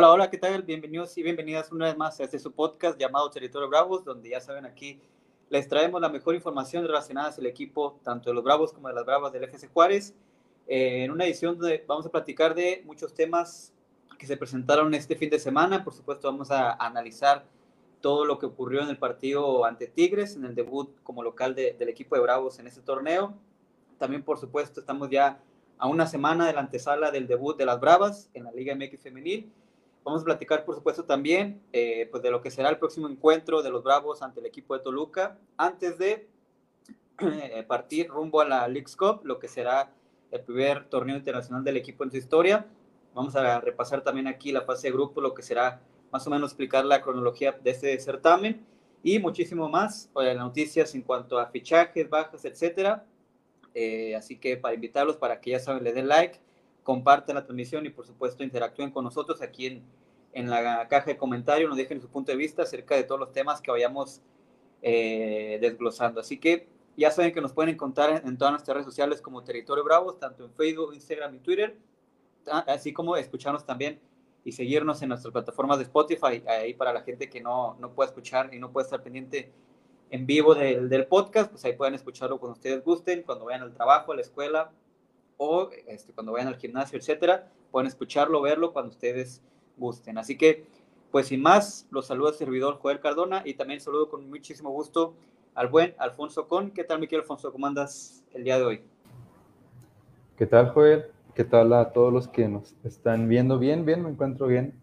Hola, hola, ¿qué tal? Bienvenidos y bienvenidas una vez más a este su podcast llamado Territorio Bravos, donde ya saben aquí les traemos la mejor información relacionada al equipo, tanto de los Bravos como de las Bravas del FC Juárez, eh, en una edición donde vamos a platicar de muchos temas que se presentaron este fin de semana. Por supuesto, vamos a analizar todo lo que ocurrió en el partido ante Tigres, en el debut como local del equipo de Bravos en este torneo. También, por supuesto, estamos ya a una semana de la antesala del debut de las Bravas en la Liga MX Femenil Vamos a platicar, por supuesto, también eh, pues de lo que será el próximo encuentro de los Bravos ante el equipo de Toluca, antes de eh, partir rumbo a la League's Cup, lo que será el primer torneo internacional del equipo en su historia. Vamos a repasar también aquí la fase de grupo, lo que será más o menos explicar la cronología de este certamen y muchísimo más, las noticias en cuanto a fichajes, bajas, etcétera. Eh, así que para invitarlos para que ya saben, le den like, compartan la transmisión y por supuesto interactúen con nosotros aquí en, en la caja de comentarios, nos dejen su punto de vista acerca de todos los temas que vayamos eh, desglosando. Así que ya saben que nos pueden encontrar en, todas nuestras redes sociales como Territorio Bravos, tanto en Facebook, Instagram y Twitter, así como escucharnos también y seguirnos en nuestras plataformas de Spotify, ahí para la gente que no, no puede escuchar y no puede estar pendiente en vivo del, del podcast, pues ahí pueden escucharlo cuando ustedes gusten, cuando vayan al trabajo, a la escuela, o este, cuando vayan al gimnasio, etcétera, pueden escucharlo, verlo cuando ustedes gusten. Así que, pues sin más, los saluda el servidor Joel Cardona y también saludo con muchísimo gusto al buen Alfonso Con. ¿Qué tal, Miquel Alfonso? ¿Cómo andas el día de hoy? ¿Qué tal, Joel? ¿Qué tal a todos los que nos están viendo? Bien, bien, me encuentro bien.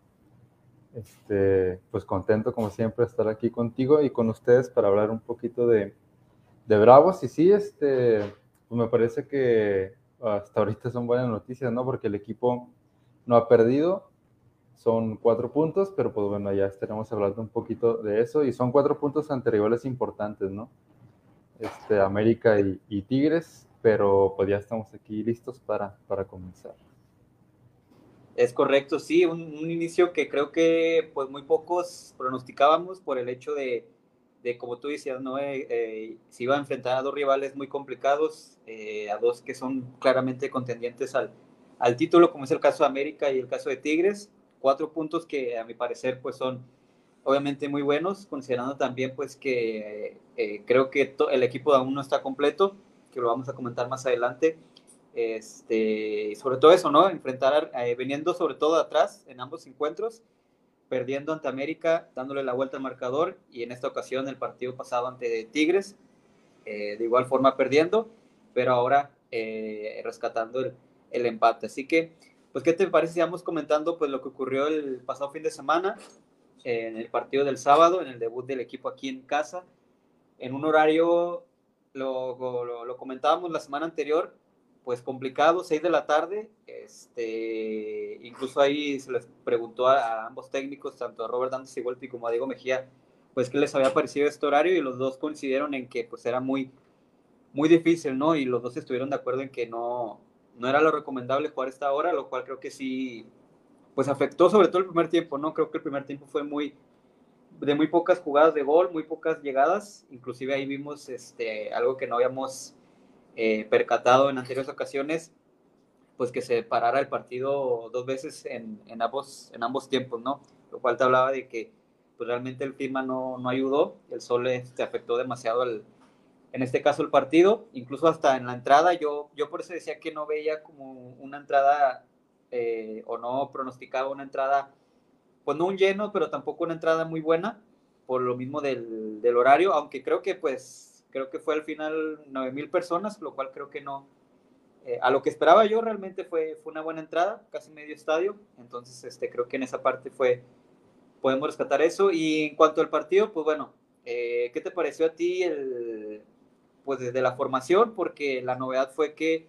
Este, pues contento como siempre de estar aquí contigo y con ustedes para hablar un poquito de, de Bravos. Y sí, este, pues me parece que hasta ahorita son buenas noticias, ¿no? Porque el equipo no ha perdido, son cuatro puntos, pero pues bueno, ya estaremos hablando un poquito de eso y son cuatro puntos ante rivales importantes, ¿no? Este, América y, Tigres, pero pues ya estamos aquí listos para, para comenzar. Es correcto, sí, un, inicio que creo que pues muy pocos pronosticábamos por el hecho de, de como tú decías, ¿no? Eh, eh, se iba a enfrentar a dos rivales muy complicados, eh, a dos que son claramente contendientes al, al, título, como es el caso de América y el caso de Tigres. Cuatro puntos que a mi parecer pues son obviamente muy buenos, considerando también pues que creo que el equipo aún no está completo, que lo vamos a comentar más adelante. Este, sobre todo eso, ¿no? Enfrentar, veniendo sobre todo atrás en ambos encuentros, perdiendo ante América, dándole la vuelta al marcador y en esta ocasión el partido pasado ante Tigres, eh, de igual forma perdiendo, pero ahora eh, rescatando el, el, empate. Así que, pues, ¿qué te parece si vamos comentando pues, lo que ocurrió el pasado fin de semana en el partido del sábado, en el debut del equipo aquí en casa, en un horario, lo, lo, comentábamos la semana anterior, pues complicado, 6 de la tarde. Este, incluso ahí se les preguntó a, ambos técnicos, tanto a Robert Dantes y como a Diego Mejía, pues qué les había parecido este horario y los dos coincidieron en que pues era muy, muy difícil, ¿no? Y los dos estuvieron de acuerdo en que no, no era lo recomendable jugar esta hora, lo cual creo que sí, pues afectó sobre todo el primer tiempo, ¿no? Creo que el primer tiempo fue muy, de muy pocas jugadas de gol, muy pocas llegadas, inclusive ahí vimos este, algo que no habíamos eh, percatado en anteriores ocasiones, pues que se parara el partido dos veces en, en, ambos, en ambos tiempos, ¿no? Lo cual te hablaba de que pues realmente el clima no, no ayudó, el sol este, afectó demasiado el, en este caso el partido, incluso hasta en la entrada, yo, yo por eso decía que no veía como una entrada eh, o no pronosticaba una entrada, pues no un lleno, pero tampoco una entrada muy buena, por lo mismo del, horario, aunque creo que pues creo que fue al final 9 mil personas, lo cual creo que no, eh, a lo que esperaba yo realmente fue, fue una buena entrada, casi medio estadio, entonces este, creo que en esa parte fue, podemos rescatar eso. Y en cuanto al partido, pues bueno, eh, ¿qué te pareció a ti el, pues desde la formación? Porque la novedad fue que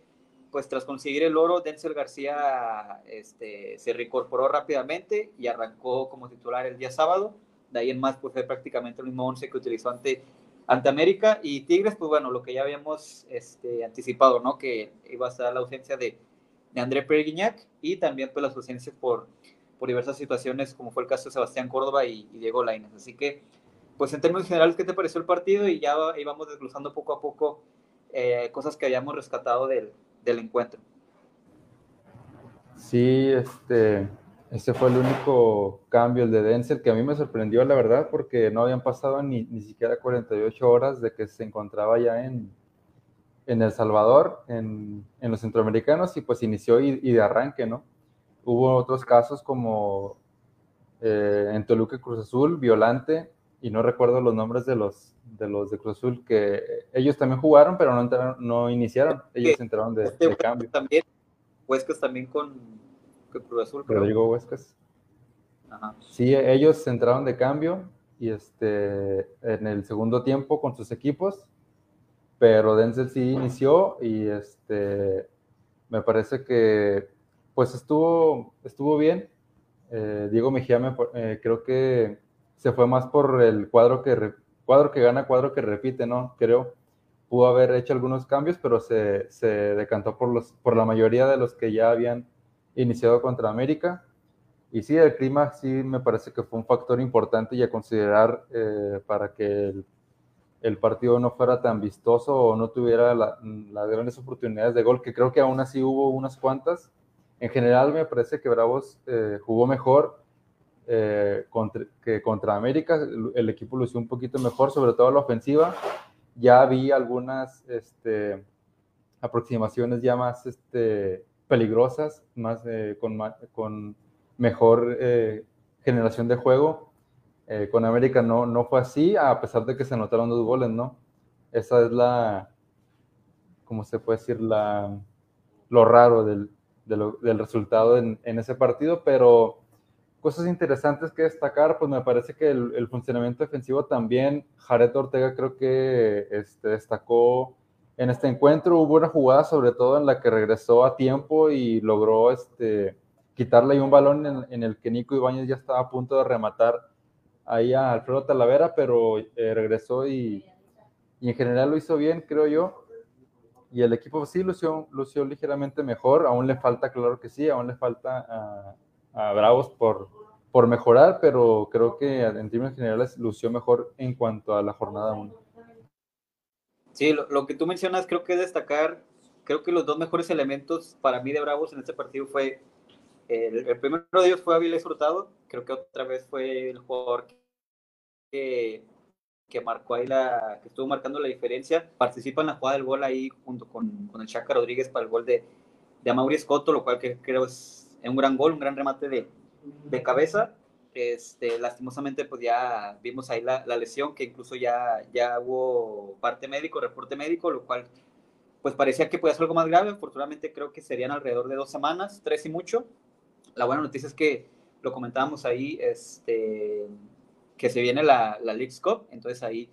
pues tras conseguir el oro, Denzel García este, se reincorporó rápidamente y arrancó como titular el día sábado. De ahí en más, pues fue prácticamente el mismo once que utilizó ante ante América y Tigres, pues bueno, lo que ya habíamos este, anticipado, ¿no? Que iba a estar la ausencia de, de André Perguiñac y también pues las ausencias por, por diversas situaciones, como fue el caso de Sebastián Córdoba y, Diego Lainez. Así que, pues en términos generales, ¿qué te pareció el partido? Y ya íbamos desglosando poco a poco eh, cosas que habíamos rescatado del, del encuentro. Sí, este, Ese fue el único cambio, el de Denzel, que a mí me sorprendió, la verdad, porque no habían pasado ni, ni siquiera 48 horas de que se encontraba ya en, en El Salvador, en, en los centroamericanos, y pues inició y, y, de arranque, ¿no? Hubo otros casos como eh, en Toluca Cruz Azul, Violante, y no recuerdo los nombres de los de los de Cruz Azul, que ellos también jugaron, pero no, entraron, no iniciaron, ellos entraron de, este de cambio. También, Huescas también con, con Cruz Azul. Creo. Rodrigo Huescas. Ajá. Sí, ellos entraron de cambio y este, en el segundo tiempo con sus equipos, pero Denzel sí inició y este, me parece que pues estuvo, estuvo bien. Eh, Diego Mejía me, eh, creo que se fue más por el cuadro que, cuadro que gana, cuadro que repite, ¿no? Creo. Pudo haber hecho algunos cambios, pero se, se decantó por, los, por la mayoría de los que ya habían iniciado contra América. Y sí, el clima sí me parece que fue un factor importante y a considerar eh, para que el, partido no fuera tan vistoso o no tuviera las la grandes oportunidades de gol, que creo que aún así hubo unas cuantas. En general me parece que Bravos eh, jugó mejor, eh, contra, que contra América. El, equipo lució un poquito mejor, sobre todo la ofensiva. Ya vi algunas este, aproximaciones ya más este, peligrosas, más eh, con, con, mejor eh, generación de juego. Eh, con América no, no fue así, a pesar de que se anotaron dos goles, ¿no? Esa es la, ¿cómo se puede decir? La, lo raro del, de lo, del resultado en, en ese partido, pero cosas interesantes que destacar, pues me parece que el, el funcionamiento defensivo también, Jared Ortega creo que este, destacó en este encuentro. Hubo una jugada sobre todo en la que regresó a tiempo y logró este, quitarle ahí un balón en, en el que Nico Ibáñez ya estaba a punto de rematar ahí a Alfredo Talavera, pero eh, regresó y, y, en general lo hizo bien, creo yo. Y el equipo sí lució, lució ligeramente mejor, aún le falta, claro que sí, aún le falta a, a Bravos por, por mejorar, pero creo que en términos generales lució mejor en cuanto a la jornada 1. Sí, lo, lo, que tú mencionas creo que destacar, creo que los dos mejores elementos para mí de Bravos en este partido fue, el, el primero de ellos fue Avilés Hurtado, creo que otra vez fue el jugador que, que marcó ahí la, que estuvo marcando la diferencia, participa en la jugada del gol ahí junto con, con el Chaca Rodríguez para el gol de, de Amaury Escoto, lo cual que creo es un gran gol, un gran remate de, de cabeza. Este, lastimosamente, pues ya vimos ahí la, la, lesión, que incluso ya, ya hubo parte médico, reporte médico, lo cual pues parecía que podía ser algo más grave. Afortunadamente creo que serían alrededor de dos semanas, tres y mucho. La buena noticia es que lo comentábamos ahí, este, que se viene la, la League's Cup, entonces ahí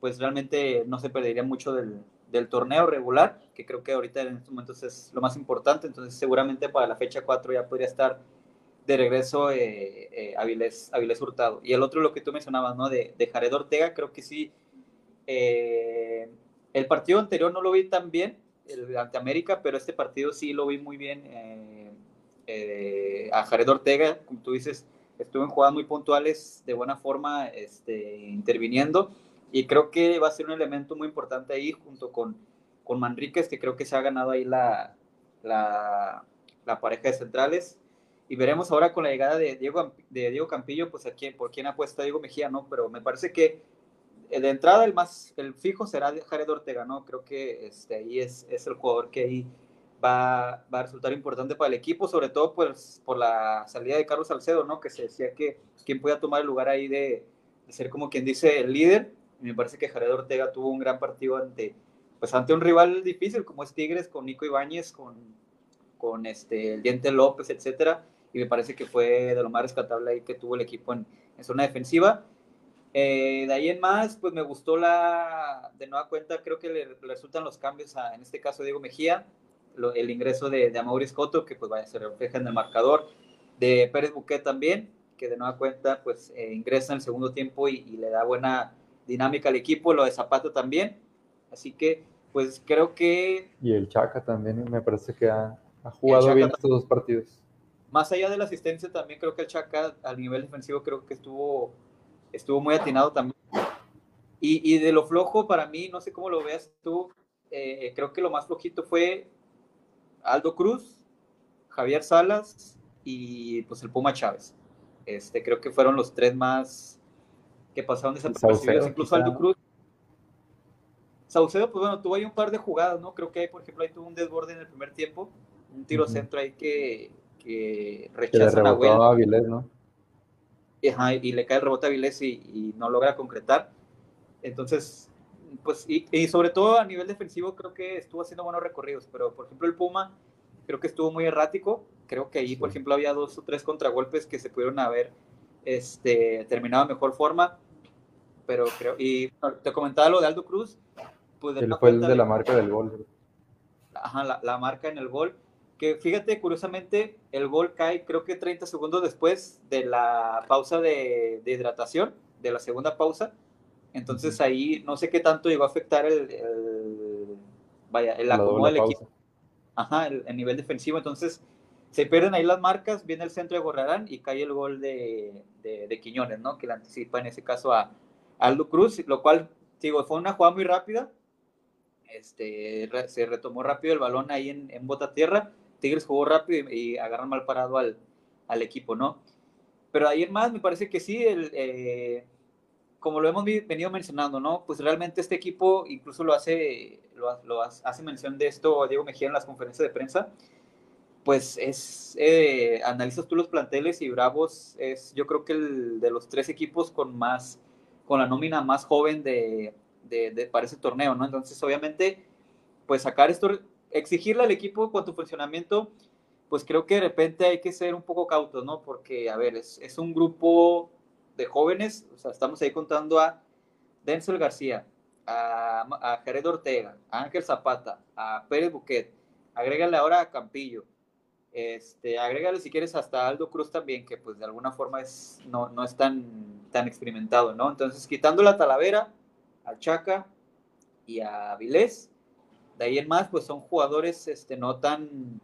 pues realmente no se perdería mucho del, del torneo regular, que creo que ahorita en estos momentos es lo más importante, entonces seguramente para la fecha 4 ya podría estar de regreso eh, eh, Avilés, Avilés Hurtado. Y el otro, lo que tú mencionabas, ¿no? De, de Jared Ortega, creo que sí. Eh, el partido anterior no lo vi tan bien, el ante América, pero este partido sí lo vi muy bien. Eh, eh, a Jared Ortega, como tú dices, estuvo en jugadas muy puntuales, de buena forma, este, interviniendo y creo que va a ser un elemento muy importante ahí junto con, con Manríquez, que creo que se ha ganado ahí la, la, la pareja de centrales. Y veremos ahora con la llegada de Diego, de Diego Campillo, pues a quién, por quién apuesta Diego Mejía, ¿no? Pero me parece que de entrada el más, el fijo será Jared Ortega, ¿no? Creo que este, ahí es, es el jugador que ahí va, va, a resultar importante para el equipo, sobre todo pues, por la salida de Carlos Salcedo, ¿no? Que se decía que quién podía tomar el lugar ahí de, de ser como quien dice el líder me parece que Jared Ortega tuvo un gran partido ante, pues ante un rival difícil como es Tigres, con Nico Ibáñez, con, con este, el Diente López, etcétera, y me parece que fue de lo más rescatable ahí que tuvo el equipo en, en zona defensiva. Eh, de ahí en más, pues me gustó la, de nueva cuenta, creo que le, resultan los cambios, a, en este caso Diego Mejía, el ingreso de, de Amaury que pues vaya, se refleja en el marcador, de Pérez Buquet también, que de nueva cuenta pues eh, ingresa en el segundo tiempo y le da buena dinámica al equipo, lo de Zapata también. Así que, pues creo que... Y el Chaca también, me parece que ha, ha jugado bien estos dos partidos. Más allá de la asistencia, también creo que el Chaca al nivel defensivo creo que estuvo, estuvo muy atinado también. Y, y de lo flojo, para mí, no sé cómo lo veas tú, eh, creo que lo más flojito fue Aldo Cruz, Javier Salas y pues el Puma Chávez. Este, creo que fueron los tres más que pasaron desapercibidos, incluso Aldo Cruz. Saucedo, pues bueno, tuvo ahí un par de jugadas, ¿no? Creo que ahí, por ejemplo, ahí tuvo un desborde en el primer tiempo, un tiro centro ahí que, que rechazan a Avilés, ¿no? y le cae el rebote a Avilés y, no logra concretar. Entonces, pues, y, y, sobre todo a nivel defensivo, creo que estuvo haciendo buenos recorridos, pero por ejemplo, el Puma, creo que estuvo muy errático. Creo que ahí, por ejemplo, había dos o tres contragolpes que se pudieron haber este, terminado de mejor forma. Pero creo, y te comentaba lo de Aldo Cruz. Pues de fue el de la marca del gol. Ajá, la, marca en el gol. Que fíjate, curiosamente, el gol cae creo que 30 segundos después de la pausa de, hidratación, de la segunda pausa. Entonces ahí no sé qué tanto llegó a afectar el, vaya, el acomodo del equipo. Ajá, el, el, nivel defensivo. Entonces, se pierden ahí las marcas, viene el centro de Gorrarán y cae el gol de, de, Quiñones, ¿no? Que le anticipa en ese caso a, Aldo Cruz, lo cual, digo, fue una jugada muy rápida. Este, se retomó rápido el balón ahí en, en bota tierra. Tigres jugó rápido y, agarran mal parado al, al, equipo, ¿no? Pero ahí en más me parece que sí, el, eh, como lo hemos venido mencionando, ¿no? Pues realmente este equipo incluso lo hace, lo, lo hace mención de esto Diego Mejía en las conferencias de prensa pues es, eh, analizas tú los planteles y Bravos es yo creo que el de los tres equipos con más, con la nómina más joven de, de, para ese torneo, ¿no? Entonces, obviamente, pues sacar esto, exigirle al equipo con tu funcionamiento, pues creo que de repente hay que ser un poco cautos, ¿no? Porque, a ver, es, es un grupo de jóvenes, o sea, estamos ahí contando a Denzel García, a, a Jared Ortega, a Ángel Zapata, a Pérez Buquet, agrégale ahora a Campillo, este, agrégale si quieres hasta Aldo Cruz también, que pues de alguna forma es, no, no es tan, tan experimentado, ¿no? Entonces, quitando la Talavera, al Chaca y a Vilés, de ahí en más, pues son jugadores este, no tan,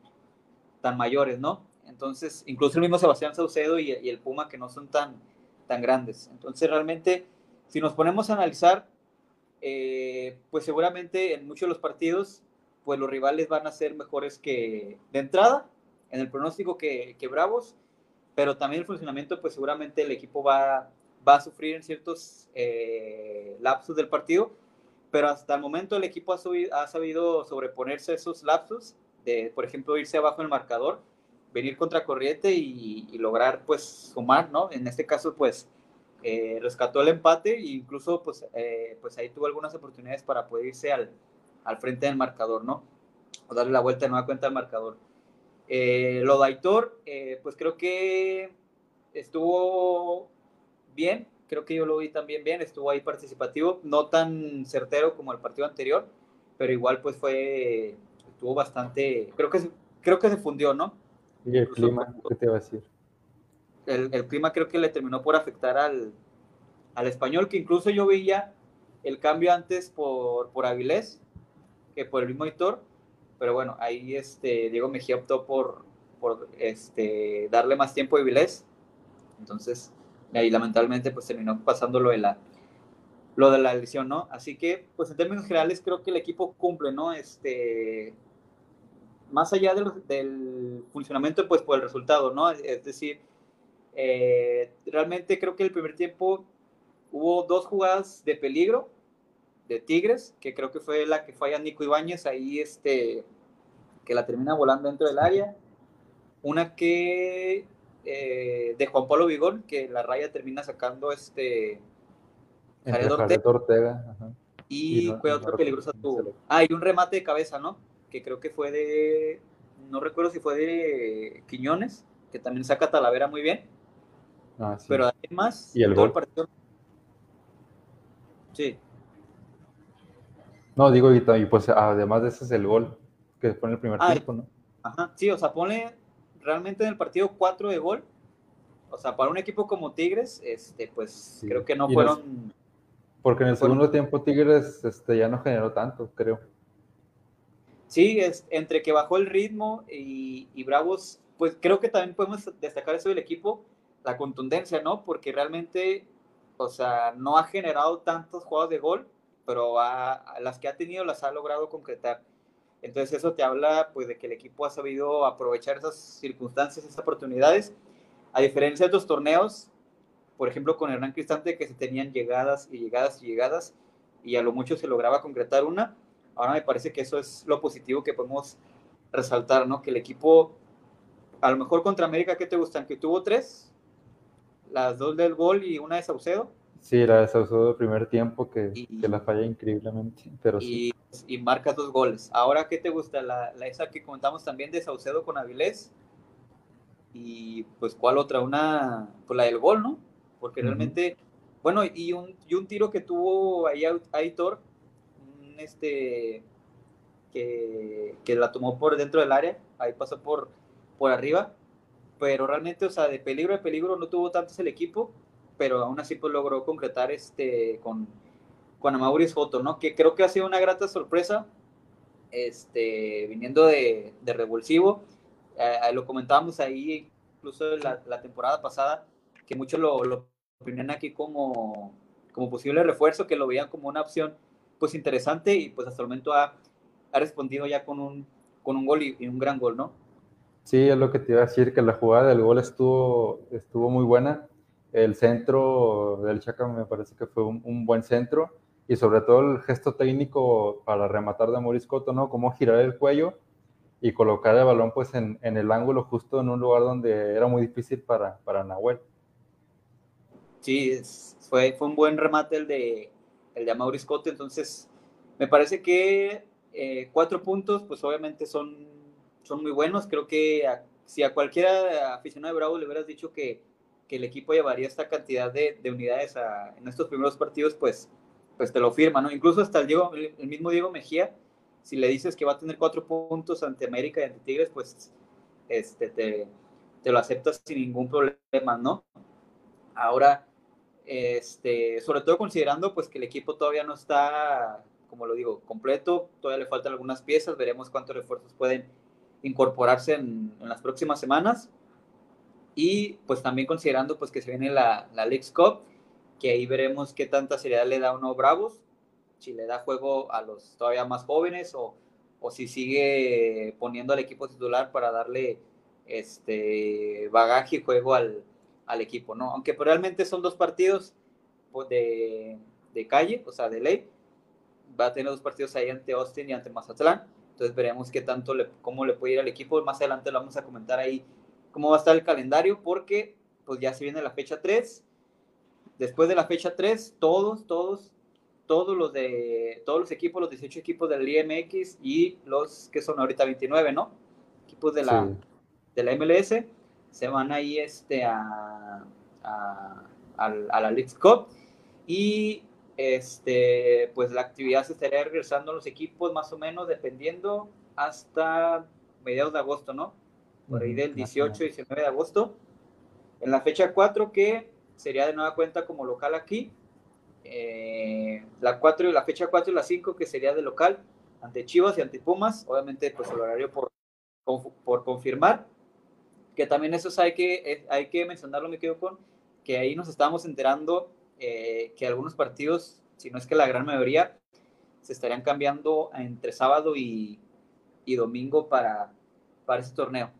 tan mayores, ¿no? Entonces, incluso el mismo Sebastián Saucedo y, el Puma, que no son tan, tan grandes. Entonces, realmente, si nos ponemos a analizar, eh, pues seguramente en muchos de los partidos, pues los rivales van a ser mejores que de entrada, en el pronóstico que, que, Bravos, pero también el funcionamiento, pues seguramente el equipo va, va a sufrir en ciertos eh, lapsos del partido, pero hasta el momento el equipo ha, ha sabido sobreponerse a esos lapsos, de, por ejemplo, irse abajo en el marcador, venir contra corriente y, lograr, pues, sumar, ¿no? En este caso, pues, eh, rescató el empate e incluso, pues, eh, pues ahí tuvo algunas oportunidades para poder irse al, al frente del marcador, ¿no? O darle la vuelta de nueva cuenta al marcador. Eh, lo de Aitor, eh, pues creo que estuvo bien, creo que yo lo vi también bien, estuvo ahí participativo, no tan certero como el partido anterior, pero igual pues fue, estuvo bastante, creo que, creo que se fundió, ¿no? ¿Y el clima? ¿Qué te va a decir? El, el, clima creo que le terminó por afectar al, al español, que incluso yo veía el cambio antes por, por Avilés que por el mismo Aitor, pero bueno, ahí este, Diego Mejía optó por, por este, darle más tiempo a Vilés, entonces ahí lamentablemente pues terminó pasando lo de la lo de la elección, ¿no? Así que, pues en términos generales creo que el equipo cumple, ¿no? Este, más allá del, del funcionamiento, pues por el resultado, ¿no? Es decir, eh, realmente creo que el primer tiempo hubo dos jugadas de peligro de Tigres, que creo que fue la que falla Nico Ibáñez, ahí este, que la termina volando dentro del área. Una que eh, de Juan Pablo Vigón, que la raya termina sacando este Jared Ortega. Y, fue otro peligroso Ah, y un remate de cabeza, ¿no? Que creo que fue de, no recuerdo si fue de Quiñones, que también saca Talavera muy bien. Ah, Pero además, ¿Y el gol? partido... Sí, no, digo, y, pues además de ese es el gol que pone el primer tiempo, ¿no? Ajá, sí, o sea, pone realmente en el partido 4 de gol. O sea, para un equipo como Tigres, este, pues creo que no fueron. porque en el segundo tiempo Tigres este, ya no generó tanto, creo. Sí, es, entre que bajó el ritmo y, y, Bravos, pues creo que también podemos destacar eso del equipo, la contundencia, ¿no? Porque realmente, o sea, no ha generado tantos juegos de gol pero a, las que ha tenido las ha logrado concretar. Entonces eso te habla pues de que el equipo ha sabido aprovechar esas circunstancias, esas oportunidades, a diferencia de otros torneos, por ejemplo con Hernán Cristante que se tenían llegadas y llegadas y llegadas y a lo mucho se lograba concretar una. Ahora me parece que eso es lo positivo que podemos resaltar, ¿no? Que el equipo, a lo mejor contra América, ¿qué te gustan? Que tuvo tres, las dos del gol y una de Saucedo. Sí, la de Saucedo del primer tiempo que, que la falla increíblemente, pero y, y marca dos goles. Ahora, ¿qué te gusta? La, la, esa que comentamos también de Saucedo con Avilés. Y pues, ¿cuál otra? Una, pues la del gol, ¿no? Porque realmente, bueno, y un, y un tiro que tuvo ahí Aitor, este, que, que, la tomó por dentro del área, ahí pasó por, por arriba, pero realmente, o sea, de peligro de peligro no tuvo tantos el equipo, pero aún así pues logró concretar este con con Amaury Foto, ¿no? Que creo que ha sido una grata sorpresa, este, viniendo de, de revulsivo. Eh, lo comentábamos ahí incluso la, la, temporada pasada, que muchos lo, lo ponían aquí como, como posible refuerzo, que lo veían como una opción pues interesante y pues hasta el momento ha, ha respondido ya con un, con un gol y, y, un gran gol, ¿no? Sí, es lo que te iba a decir, que la jugada del gol estuvo, estuvo muy buena. El centro del Chaca me parece que fue un, un buen centro y sobre todo el gesto técnico para rematar de Moriscoto, ¿no? Cómo girar el cuello y colocar el balón pues en, en, el ángulo justo en un lugar donde era muy difícil para, para Nahuel. Sí, fue, fue un buen remate el de, el de Maurice entonces me parece que eh, cuatro puntos pues obviamente son, son muy buenos, creo que a, si a cualquiera aficionado de Bravo le hubieras dicho que, que el equipo llevaría esta cantidad de, de unidades en estos primeros partidos, pues pues te lo firma, ¿no? Incluso hasta el, Diego, el mismo Diego Mejía, si le dices que va a tener cuatro puntos ante América y ante Tigres, pues este, te, te lo aceptas sin ningún problema, ¿no? Ahora, este, sobre todo considerando pues que el equipo todavía no está, como lo digo, completo, todavía le faltan algunas piezas, veremos cuántos refuerzos pueden incorporarse en las próximas semanas y pues también considerando pues que se viene la, la League's Cup que ahí veremos qué tanta seriedad le da uno Bravos, si le da juego a los todavía más jóvenes o, o si sigue poniendo al equipo titular para darle este bagaje y juego al, al equipo, ¿no? Aunque realmente son dos partidos pues, de, de, calle, o sea, de ley. Va a tener dos partidos ahí ante Austin y ante Mazatlán. Entonces veremos qué tanto le, cómo le puede ir al equipo. Más adelante lo vamos a comentar ahí cómo va a estar el calendario, porque pues ya se viene la fecha 3 Después de la fecha 3, todos, todos, todos los de todos los equipos, los 18 equipos del IMX y los que son ahorita 29, ¿no? Equipos de la, sí. de la MLS se van ahí este a, a, a, a la League Cup y este pues la actividad se estaría regresando a los equipos más o menos dependiendo hasta mediados de agosto, ¿no? Por ahí del 18 y 19 de agosto. En la fecha 4 que sería de nueva cuenta como local aquí. Eh, la 4 y la fecha 4 y la 5 que sería de local ante Chivas y ante Pumas, obviamente pues el horario por, por confirmar, que también eso hay que, hay que mencionarlo, me quedo con, que ahí nos estábamos enterando eh, que algunos partidos, si no es que la gran mayoría, se estarían cambiando entre sábado y, y domingo para, para ese torneo,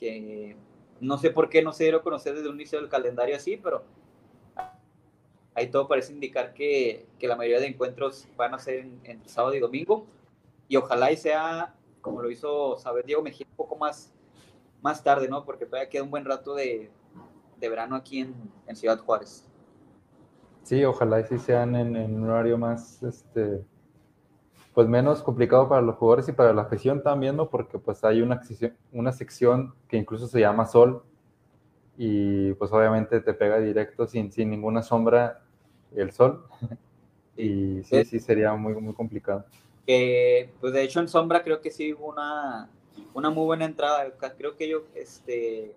que no sé por qué no se dieron a conocer desde un inicio del calendario así, pero ahí todo parece indicar que, que la mayoría de encuentros van a ser en, entre sábado y domingo. Y ojalá y sea, como lo hizo saber Diego Mejía, un poco más, más tarde, ¿no? Porque todavía queda un buen rato de, de verano aquí en, en, Ciudad Juárez. Sí, ojalá y sí sean en, en un horario más, este, pues menos complicado para los jugadores y para la afición también, ¿no? Porque pues hay una, una sección que incluso se llama Sol y pues obviamente te pega directo sin, sin ninguna sombra el sol y sí, sí sería muy, muy complicado. Pues de hecho en sombra creo que sí hubo una, una muy buena entrada, creo que yo, este,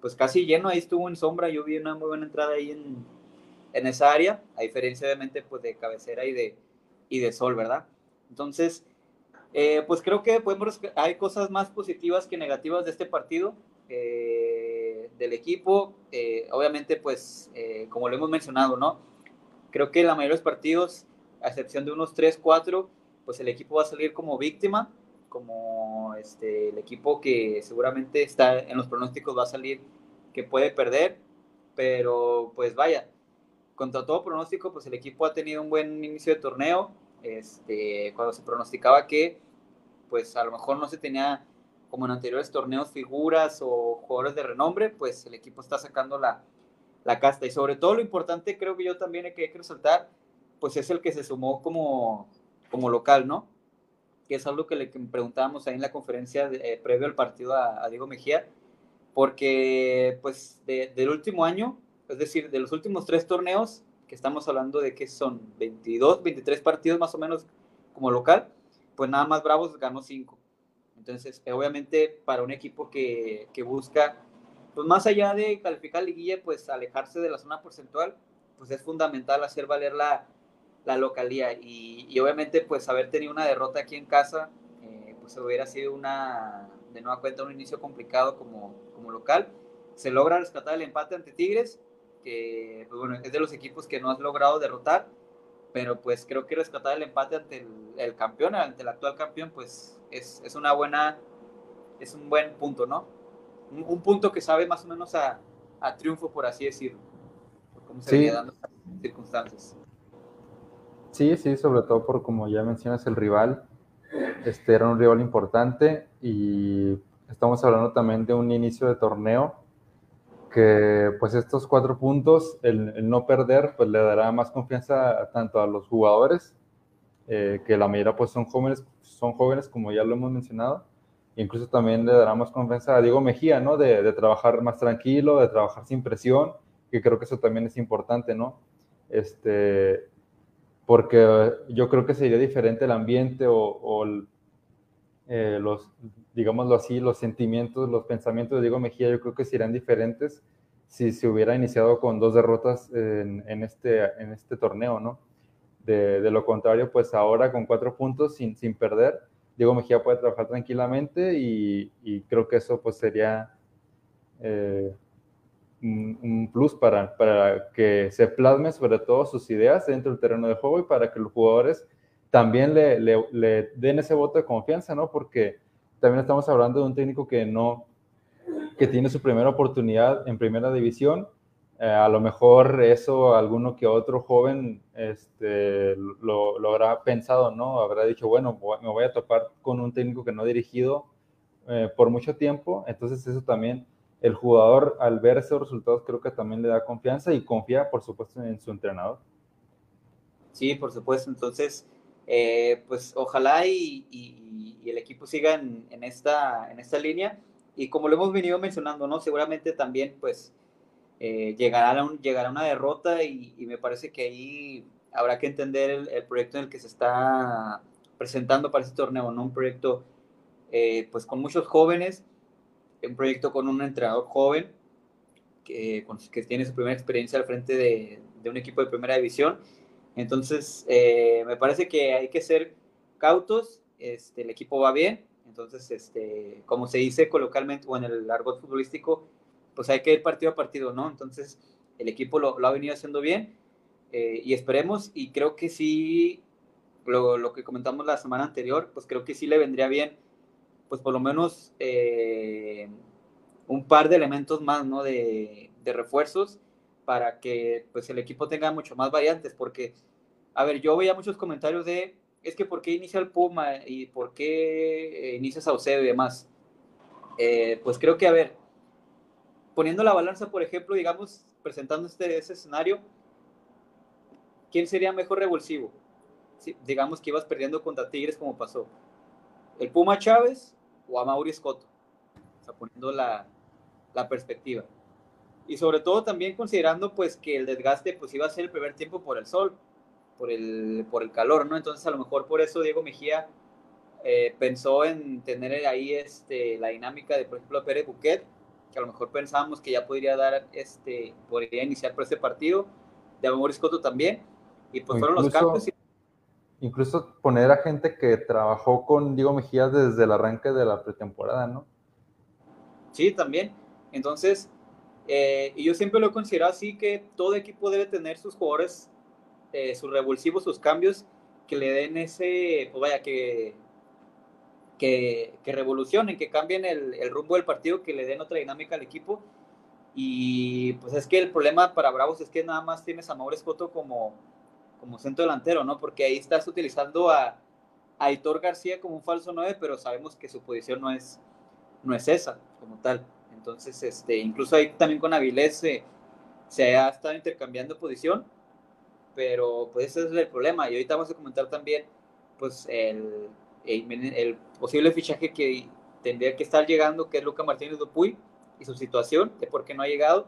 pues casi lleno ahí estuvo en sombra, yo vi una muy buena entrada ahí en, en esa área, a diferencia obviamente pues de cabecera y de, y de sol, ¿verdad? Entonces, eh, pues creo que podemos, hay cosas más positivas que negativas de este partido, eh, del equipo. Eh, obviamente, pues, como lo hemos mencionado, ¿no? Creo que la mayoría de los partidos, a excepción de unos 3, 4, pues el equipo va a salir como víctima, como este, el equipo que seguramente está en los pronósticos va a salir que puede perder, pero pues vaya, contra todo pronóstico, pues el equipo ha tenido un buen inicio de torneo, este, cuando se pronosticaba que pues a lo mejor no se tenía como en anteriores torneos figuras o jugadores de renombre, pues el equipo está sacando la, la casta. Y sobre todo lo importante, creo que yo también hay que, resaltar, pues es el que se sumó como, como local, ¿no? Que es algo que le preguntábamos ahí en la conferencia eh, previo al partido a, Diego Mejía, porque pues del último año, es decir, de los últimos tres torneos, que estamos hablando de que son 22, 23 partidos más o menos como local, pues nada más Bravos ganó cinco. Entonces, obviamente, para un equipo que, que, busca, pues más allá de calificar liguilla, pues alejarse de la zona porcentual, pues es fundamental hacer valer la, la localía. Y, y, obviamente, pues haber tenido una derrota aquí en casa, eh, pues hubiera sido una, de nueva cuenta, un inicio complicado como, como local. Se logra rescatar el empate ante Tigres, que pues bueno, es de los equipos que no has logrado derrotar pero pues creo que rescatar el empate ante el, campeón, ante el actual campeón, pues es, es, una buena, es un buen punto, ¿no? Un, punto que sabe más o menos a, a triunfo, por así decirlo, por cómo se sí. dando circunstancias. Sí, sí, sobre todo por como ya mencionas el rival, este era un rival importante y estamos hablando también de un inicio de torneo que pues estos cuatro puntos, el, no perder, pues le dará más confianza tanto a los jugadores, eh, que la mayoría pues son jóvenes, son jóvenes como ya lo hemos mencionado, e incluso también le dará más confianza a Diego Mejía, ¿no? De, de, trabajar más tranquilo, de trabajar sin presión, que creo que eso también es importante, ¿no? Este, porque yo creo que sería diferente el ambiente o, o eh, los, digámoslo así, los sentimientos, los pensamientos de Diego Mejía, yo creo que serían diferentes si se hubiera iniciado con dos derrotas en, este, en este torneo, ¿no? De, lo contrario, pues ahora con cuatro puntos sin, sin perder, Diego Mejía puede trabajar tranquilamente y, y creo que eso pues sería eh, un, plus para, para que se plasme sobre todo sus ideas dentro del terreno de juego y para que los jugadores también le, le, le den ese voto de confianza, ¿no? Porque también estamos hablando de un técnico que no, que tiene su primera oportunidad en primera división. Eh, a lo mejor eso alguno que otro joven este, lo, lo, habrá pensado, ¿no? Habrá dicho, bueno, me voy a topar con un técnico que no ha dirigido eh, por mucho tiempo. Entonces eso también, el jugador al ver esos resultados creo que también le da confianza y confía, por supuesto, en su entrenador. Sí, por supuesto. Entonces, eh, pues ojalá y, el equipo siga en, esta, en esta línea. Y como lo hemos venido mencionando, ¿no? Seguramente también, pues, eh, llegará, llegará una derrota y, me parece que ahí habrá que entender el, proyecto en el que se está presentando para este torneo, ¿no? Un proyecto, eh, pues, con muchos jóvenes, un proyecto con un entrenador joven que, que tiene su primera experiencia al frente de un equipo de primera división entonces, eh, me parece que hay que ser cautos, este, el equipo va bien, entonces, este, como se dice coloquialmente o en el argot futbolístico, pues hay que ir partido a partido, ¿no? Entonces, el equipo lo, lo ha venido haciendo bien eh, y esperemos, y creo que sí, lo, lo, que comentamos la semana anterior, pues creo que sí le vendría bien, pues por lo menos eh, un par de elementos más, ¿no? De, de refuerzos para que pues el equipo tenga mucho más variantes, porque, a ver, yo veía muchos comentarios de, es que ¿por qué inicia el Puma y por qué eh, inicia Saucedo y demás? Eh, pues creo que, a ver, poniendo la balanza, por ejemplo, digamos, presentando este ese escenario, ¿quién sería mejor revulsivo? Si, digamos que ibas perdiendo contra Tigres como pasó. ¿El Puma Chávez o a Mauri Scotto? O sea, poniendo la, la perspectiva y sobre todo también considerando pues que el desgaste pues iba a ser el primer tiempo por el sol, por el, por el calor, ¿no? Entonces a lo mejor por eso Diego Mejía eh, pensó en tener ahí este, la dinámica de por ejemplo Pérez Buquet, que a lo mejor pensábamos que ya podría dar, este, podría iniciar por este partido, de Amor Escoto también, y pues fueron los cambios. Y... Incluso poner a gente que trabajó con Diego Mejía desde el arranque de la pretemporada, ¿no? Sí, también. Entonces, eh, y yo siempre lo he considerado así que todo equipo debe tener sus jugadores, eh, sus revulsivos, sus cambios, que le den ese, pues vaya, que, que, que revolucionen, que cambien el, el, rumbo del partido, que le den otra dinámica al equipo. Y pues es que el problema para Bravos es que nada más tienes a Mauro Escoto como, como centro delantero, ¿no? Porque ahí estás utilizando a, a Hitor García como un falso 9, pero sabemos que su posición no es, no es esa como tal. Entonces, este, incluso ahí también con Avilés se, se ha estado intercambiando posición, pero pues ese es el problema. Y ahorita vamos a comentar también pues el, el, posible fichaje que tendría que estar llegando, que es Luca Martínez Dupuy, y su situación, de por qué no ha llegado,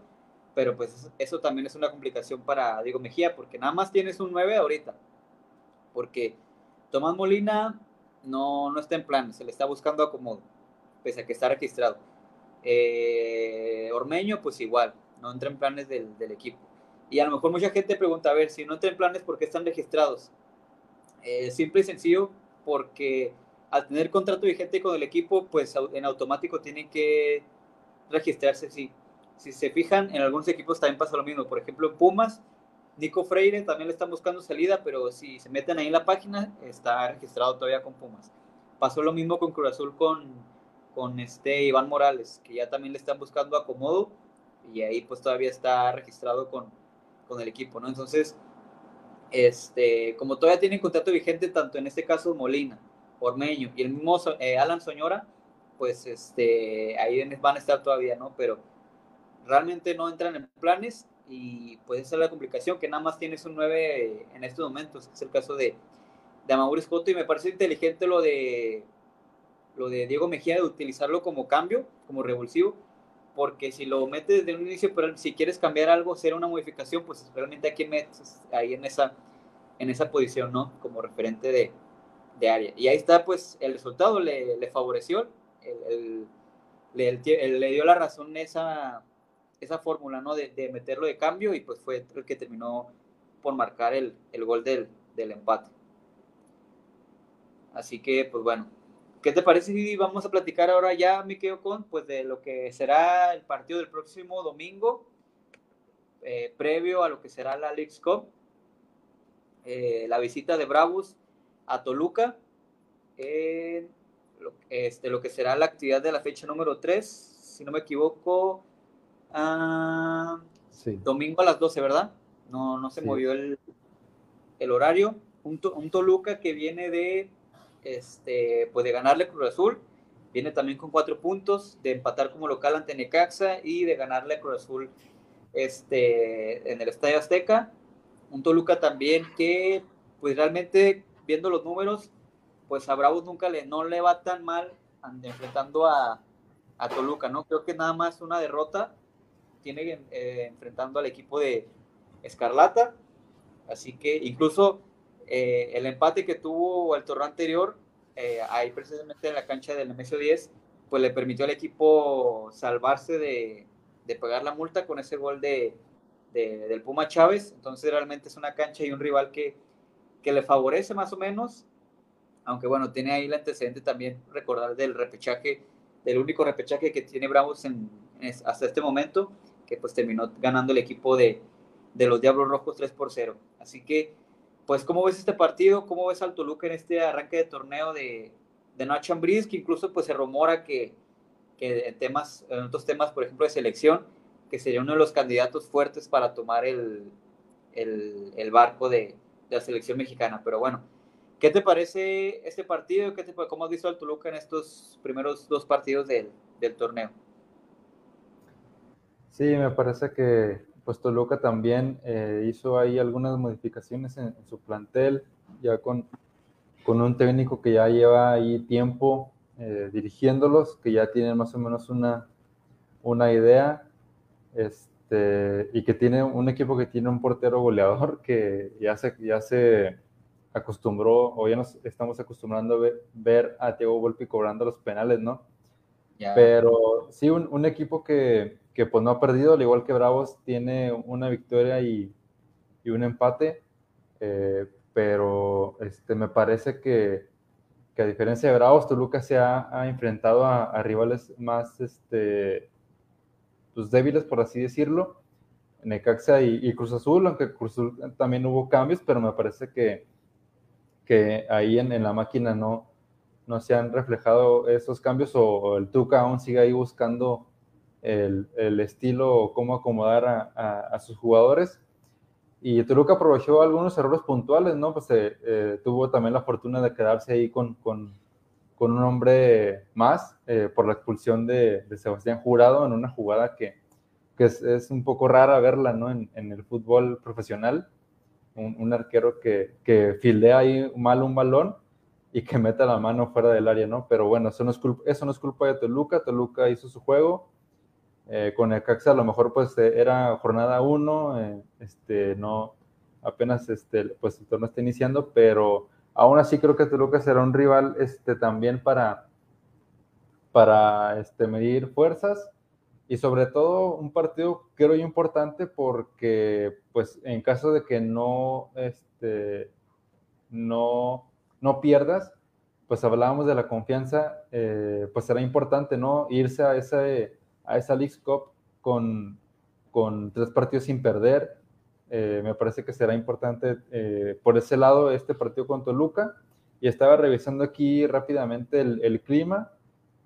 pero pues eso también es una complicación para Diego Mejía, porque nada más tienes un 9 ahorita, porque Tomás Molina no, no está en plan, se le está buscando acomodo, pese a que está registrado. Eh, Ormeño, pues igual, no entra en planes del, equipo. Y a lo mejor mucha gente pregunta, a ver, si no entra en planes, ¿por qué están registrados? Eh, simple y sencillo, porque al tener contrato vigente con el equipo, pues en automático tienen que registrarse, sí. Si se fijan, en algunos equipos también pasa lo mismo. Por ejemplo, en Pumas, Nico Freire también le están buscando salida, pero si se meten ahí en la página, está registrado todavía con Pumas. Pasó lo mismo con Cruz Azul con, con este Iván Morales, que ya también le están buscando acomodo y ahí pues todavía está registrado con, con el equipo, ¿no? Entonces, este, como todavía tienen contrato vigente, tanto en este caso Molina, Ormeño y el mismo eh, Alan Soñora, pues este, ahí van a estar todavía, ¿no? Pero realmente no entran en planes y pues esa es la complicación, que nada más tienes un 9 en estos momentos, es el caso de, de Amaury Scotto y me parece inteligente lo de lo de Diego Mejía de utilizarlo como cambio, como revulsivo, porque si lo metes desde un inicio, pero si quieres cambiar algo, hacer una modificación, pues realmente aquí metes ahí en esa, en esa posición, ¿no? Como referente de, de área. Y ahí está, pues, el resultado le, favoreció, le, dio la razón esa, esa fórmula, ¿no? De, meterlo de cambio y pues fue el que terminó por marcar el, el gol del, del empate. Así que, pues bueno, ¿Qué te parece si vamos a platicar ahora ya, me quedo con, pues de lo que será el partido del próximo domingo, eh, previo a lo que será la League's Cup, eh, la visita de Bravos a Toluca, eh, lo, este, lo que será la actividad de la fecha número 3, si no me equivoco, ah, sí. domingo a las 12, ¿verdad? No, no se sí. movió el, el horario. Un, un Toluca que viene de este, pues de ganarle Cruz Azul, viene también con cuatro puntos, de empatar como local ante Necaxa y de ganarle Cruz Azul este, en el Estadio Azteca. Un Toluca también que, pues realmente, viendo los números, pues a Bravos nunca le, no le va tan mal enfrentando a, a Toluca, ¿no? Creo que nada más una derrota tiene eh, enfrentando al equipo de Escarlata. Así que incluso eh, el empate que tuvo el torneo anterior, eh, ahí precisamente en la cancha del MSO 10, pues le permitió al equipo salvarse de, de pagar la multa con ese gol de, de, del Puma Chávez. Entonces realmente es una cancha y un rival que, que le favorece más o menos, aunque bueno, tiene ahí el antecedente también recordar del repechaje, del único repechaje que tiene Bravos en, hasta este momento, que pues terminó ganando el equipo de, de los Diablos Rojos 3 por 0. Así que pues, ¿cómo ves este partido? ¿Cómo ves al Toluca en este arranque de torneo de, de Ambriz? Que incluso pues se rumora que, que, en, temas, en otros temas, por ejemplo, de selección, que sería uno de los candidatos fuertes para tomar el, el, el barco de, de, la selección mexicana. Pero bueno, ¿qué te parece este partido? ¿Qué te, ¿Cómo has visto al Toluca en estos primeros dos partidos del, del torneo? Sí, me parece que pues Toluca también eh, hizo ahí algunas modificaciones en, en, su plantel, ya con, con un técnico que ya lleva ahí tiempo eh, dirigiéndolos, que ya tienen más o menos una, una idea, este, y que tiene un equipo que tiene un portero goleador que ya se, ya se acostumbró, o ya nos estamos acostumbrando a ver, ver a Thiago Volpi cobrando los penales, ¿no? Yeah. Pero sí, un, un equipo que, que pues no ha perdido, al igual que Bravos, tiene una victoria y, un empate, eh, pero este, me parece que, que, a diferencia de Bravos, Toluca se ha, enfrentado a, rivales más este, pues, débiles, por así decirlo, Necaxa y, y, Cruz Azul, aunque Cruz Azul también hubo cambios, pero me parece que, que ahí en, la máquina no, no se han reflejado esos cambios o, el Tuca aún sigue ahí buscando el, estilo cómo acomodar a, sus jugadores. Y Toluca aprovechó algunos errores puntuales, ¿no? Pues eh, eh, tuvo también la fortuna de quedarse ahí con, con, un hombre más eh, por la expulsión de, Sebastián Jurado en una jugada que, que es, un poco rara verla, ¿no? En, el fútbol profesional un, arquero que, que fildea ahí mal un balón y que meta la mano fuera del área, ¿no? Pero bueno, eso no es eso no es culpa de Toluca, Toluca hizo su juego, eh, con el Caxa a lo mejor pues eh, era jornada uno, eh, este, no, apenas este, pues el torneo está iniciando, pero aún así creo que Toluca será un rival este, también para, para este, medir fuerzas y sobre todo un partido creo yo importante porque pues en caso de que no este no no pierdas pues hablábamos de la confianza eh, pues será importante no irse a esa a esa League Cup con, con tres partidos sin perder eh, me parece que será importante eh, por ese lado este partido con Toluca y estaba revisando aquí rápidamente el, el clima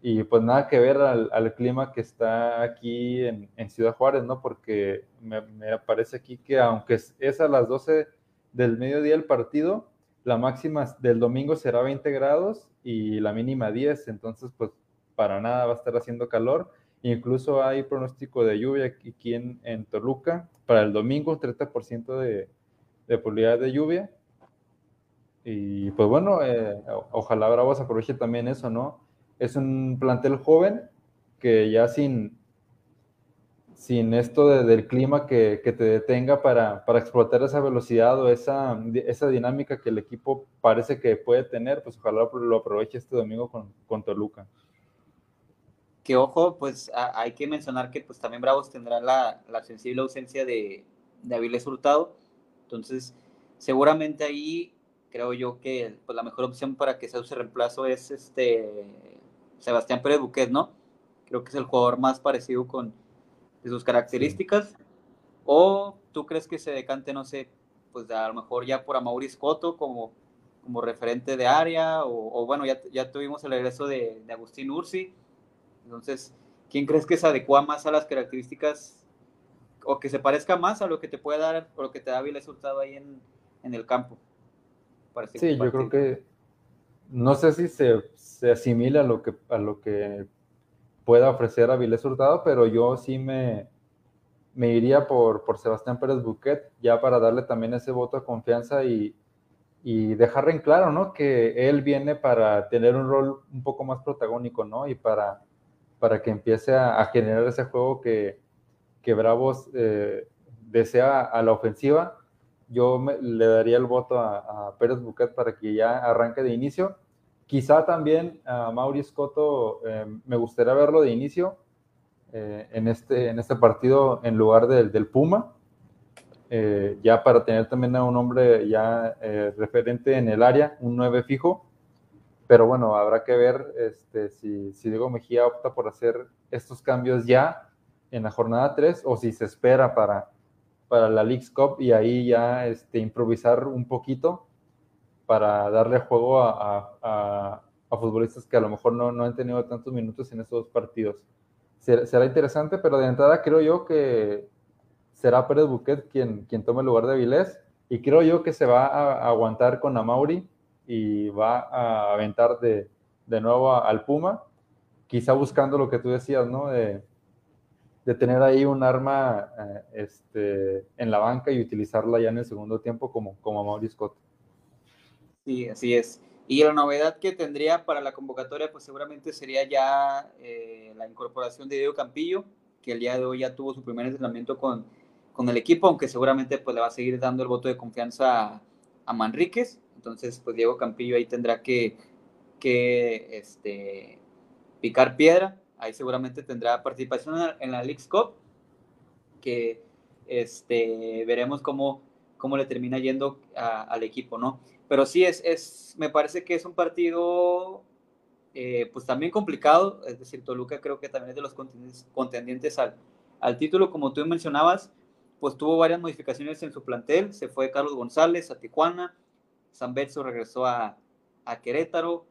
y pues nada que ver al, clima que está aquí en, Ciudad Juárez, ¿no? Porque me, parece aquí que aunque es, a las 12 del mediodía el partido, la máxima del domingo será 20 grados y la mínima 10, entonces pues para nada va a estar haciendo calor. Incluso hay pronóstico de lluvia aquí en, en Toluca para el domingo, 30% de, de probabilidad de lluvia. Y pues bueno, eh, ojalá Bravos aproveche también eso, ¿no? es un plantel joven que ya sin, sin esto del clima que, te detenga para, explotar esa velocidad o esa, esa dinámica que el equipo parece que puede tener, pues ojalá lo aproveche este domingo con, con Toluca. Que ojo, pues hay que mencionar que pues también Bravos tendrá la, sensible ausencia de, de Avilés Hurtado, entonces seguramente ahí creo yo que pues, la mejor opción para que sea su reemplazo es este Sebastián Pérez Buquet, ¿no? Creo que es el jugador más parecido con sus características. O tú crees que se decante, no sé, pues a lo mejor ya por Amaury Scotto como, como referente de área, o, bueno, ya, ya, tuvimos el regreso de, Agustín Ursi. Entonces, ¿quién crees que se adecua más a las características o que se parezca más a lo que te puede dar o lo que te da el resultado ahí en, el campo? sí, yo creo que no sé si se, se, asimila a lo que, a lo que pueda ofrecer Avilés Hurtado, pero yo sí me, me iría por, por Sebastián Pérez Buquet, ya para darle también ese voto de confianza y, y dejar en claro, ¿no? Que él viene para tener un rol un poco más protagónico, ¿no? Y para, para que empiece a, generar ese juego que, que Bravos eh, desea a la ofensiva yo le daría el voto a, Pérez Buquet para que ya arranque de inicio. Quizá también a Mauri Scotto eh, me gustaría verlo de inicio eh, en, este, en este partido en lugar del, del Puma, ya para tener también a un hombre ya referente en el área, un 9 fijo. Pero bueno, habrá que ver este, si, si Diego Mejía opta por hacer estos cambios ya en la jornada 3 o si se espera para, para la League's Cup y ahí ya este, improvisar un poquito para darle juego a, a, futbolistas que a lo mejor no, no, han tenido tantos minutos en esos partidos. Será, interesante, pero de entrada creo yo que será Pérez Buquet quien, quien tome el lugar de Vilés y creo yo que se va a, aguantar con Amauri y va a aventar de, de nuevo al Puma, quizá buscando lo que tú decías, ¿no? De, de tener ahí un arma eh, este, en la banca y utilizarla ya en el segundo tiempo como, como Maurice Scott. Sí, así es. Y la novedad que tendría para la convocatoria, pues seguramente sería ya eh, la incorporación de Diego Campillo, que el día de hoy ya tuvo su primer entrenamiento con, con el equipo, aunque seguramente pues le va a seguir dando el voto de confianza a, a Manríquez. Entonces, pues Diego Campillo ahí tendrá que, que este, picar piedra. Ahí seguramente tendrá participación en la, League's Cup, que este, veremos cómo, cómo le termina yendo al equipo, ¿no? Pero sí, es, es, me parece que es un partido eh, pues también complicado, es decir, Toluca creo que también es de los contendientes al, al título, como tú mencionabas, pues tuvo varias modificaciones en su plantel, se fue Carlos González a Tijuana, San Betso regresó a, Querétaro,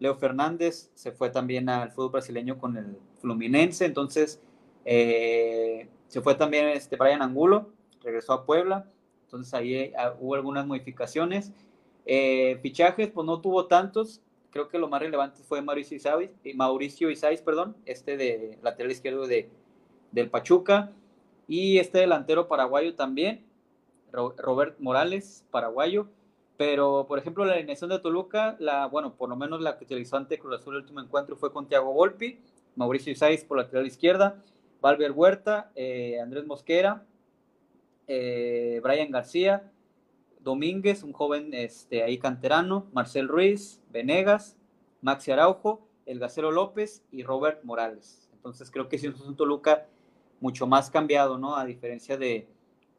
Leo Fernández se fue también al fútbol brasileño con el Fluminense, entonces eh, se fue también este Brian Angulo, regresó a Puebla, entonces ahí eh, hubo algunas modificaciones. Eh, fichajes, pues no tuvo tantos, creo que lo más relevante fue Mauricio Isais, Mauricio Isais perdón, este de lateral izquierdo de, del Pachuca, y este delantero paraguayo también, Robert Morales, paraguayo. Pero, por ejemplo, la alineación de Toluca, la, bueno, por lo menos la que utilizó ante Cruz Azul el último encuentro fue con Thiago Volpi, Mauricio Isais por lateral izquierda, Valver Huerta, eh, Andrés Mosquera, eh, Brian García, Domínguez, un joven este, ahí canterano, Marcel Ruiz, Venegas, Maxi Araujo, El Gacero López y Robert Morales. Entonces creo que sí es un Toluca mucho más cambiado, ¿no? A diferencia de,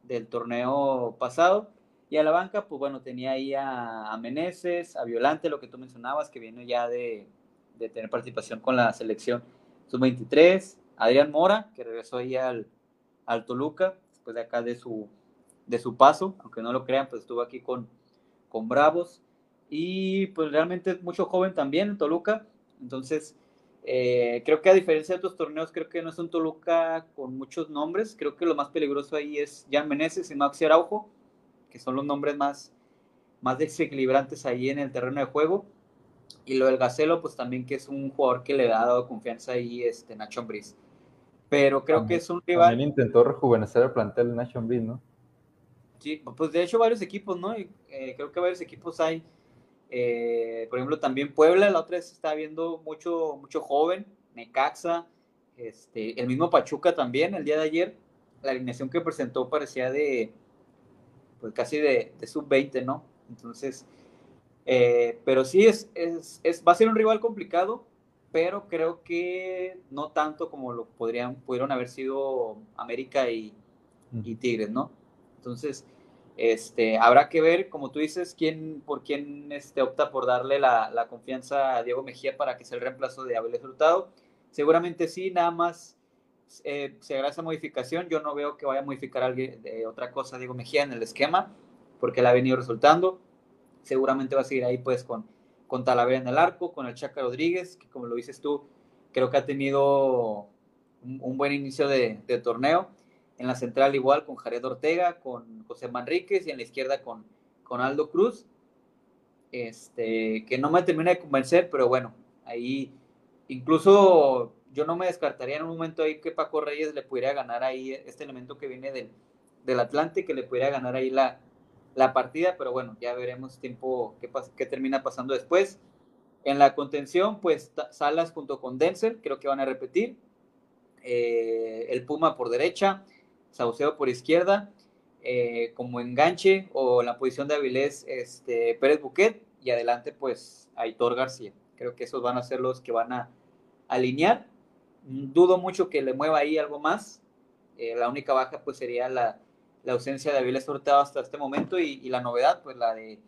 del torneo pasado. Y a la banca, pues bueno, tenía ahí a, a Meneses, a Violante, lo que tú mencionabas, que viene ya de, de tener participación con la selección sub-23, Adrián Mora, que regresó ahí al, al, Toluca, después de acá de su, de su paso, aunque no lo crean, pues estuvo aquí con, con Bravos, y pues realmente mucho joven también en Toluca, entonces eh, creo que a diferencia de otros torneos, creo que no es un Toluca con muchos nombres, creo que lo más peligroso ahí es Jan Meneses y Maxi Araujo, que son los nombres más, más desequilibrantes ahí en el terreno de juego. Y lo del Gacelo, pues también que es un jugador que le ha dado confianza ahí, este Nacho Ambriz. Pero creo que es un rival. También intentó rejuvenecer el plantel de Nacho Ambriz, ¿no? Sí, pues de hecho varios equipos, ¿no? Eh, creo que varios equipos hay. Eh, por ejemplo, también Puebla, la otra vez está viendo mucho, mucho joven, Necaxa, este, el mismo Pachuca también, el día de ayer, la alineación que presentó parecía de, pues casi de, sub-20, ¿no? Entonces, eh, pero sí, es, es, va a ser un rival complicado, pero creo que no tanto como lo podrían, pudieron haber sido América y, y Tigres, ¿no? Entonces, este, habrá que ver, como tú dices, quién, por quién este, opta por darle la, la, confianza a Diego Mejía para que sea el reemplazo de Abel Hurtado. Seguramente sí, nada más eh, se hará esa modificación. Yo no veo que vaya a modificar de otra cosa Diego Mejía en el esquema, porque le ha venido resultando. Seguramente va a seguir ahí pues con, con Talavera en el arco, con el Chaca Rodríguez, que como lo dices tú, creo que ha tenido un, buen inicio de, torneo. En la central igual con Jared Ortega, con José Manríquez y en la izquierda con, con Aldo Cruz. Este, que no me termina de convencer, pero bueno, ahí incluso yo no me descartaría en un momento ahí que Paco Reyes le pudiera ganar ahí este elemento que viene del, del Atlante, que le pudiera ganar ahí la, la partida, pero bueno, ya veremos tiempo qué, qué termina pasando después. En la contención, pues Salas junto con Denzel, creo que van a repetir. Eh, el Puma por derecha, Sauceo por izquierda, eh, como enganche o la posición de Avilés, este, Pérez Buquet, y adelante pues Aitor García. Creo que esos van a ser los que van a alinear dudo mucho que le mueva ahí algo más. Eh, la única baja pues sería la, la ausencia de Avilés Hurtado hasta este momento y, la novedad pues la de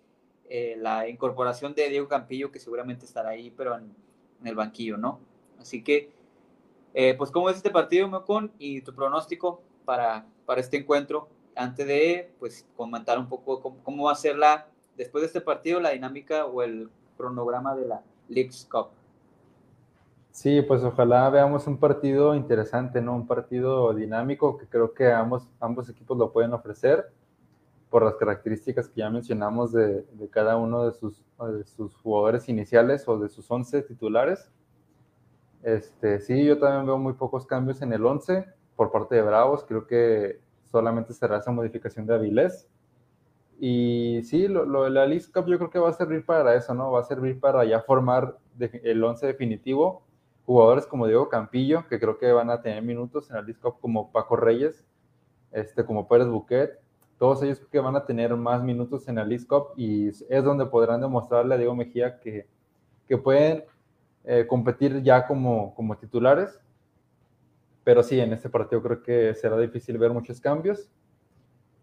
eh, la incorporación de Diego Campillo que seguramente estará ahí pero en, el banquillo, ¿no? Así que eh, pues cómo es este partido, Mocon, y tu pronóstico para, para este encuentro antes de pues comentar un poco cómo, cómo va a ser la después de este partido la dinámica o el cronograma de la League's Cup. Sí, pues ojalá veamos un partido interesante, ¿no? Un partido dinámico que creo que ambos, ambos equipos lo pueden ofrecer por las características que ya mencionamos de, de cada uno de sus, de sus, jugadores iniciales o de sus 11 titulares. Este, sí, yo también veo muy pocos cambios en el 11 por parte de Bravos. Creo que solamente será esa modificación de Avilés. Y sí, lo, lo de la League Cup yo creo que va a servir para eso, ¿no? Va a servir para ya formar de, el 11 definitivo jugadores como Diego Campillo, que creo que van a tener minutos en el disco, como Paco Reyes, este, como Pérez Buquet, todos ellos que van a tener más minutos en el League y es donde podrán demostrarle a Diego Mejía que, que pueden eh, competir ya como, como titulares. Pero sí, en este partido creo que será difícil ver muchos cambios.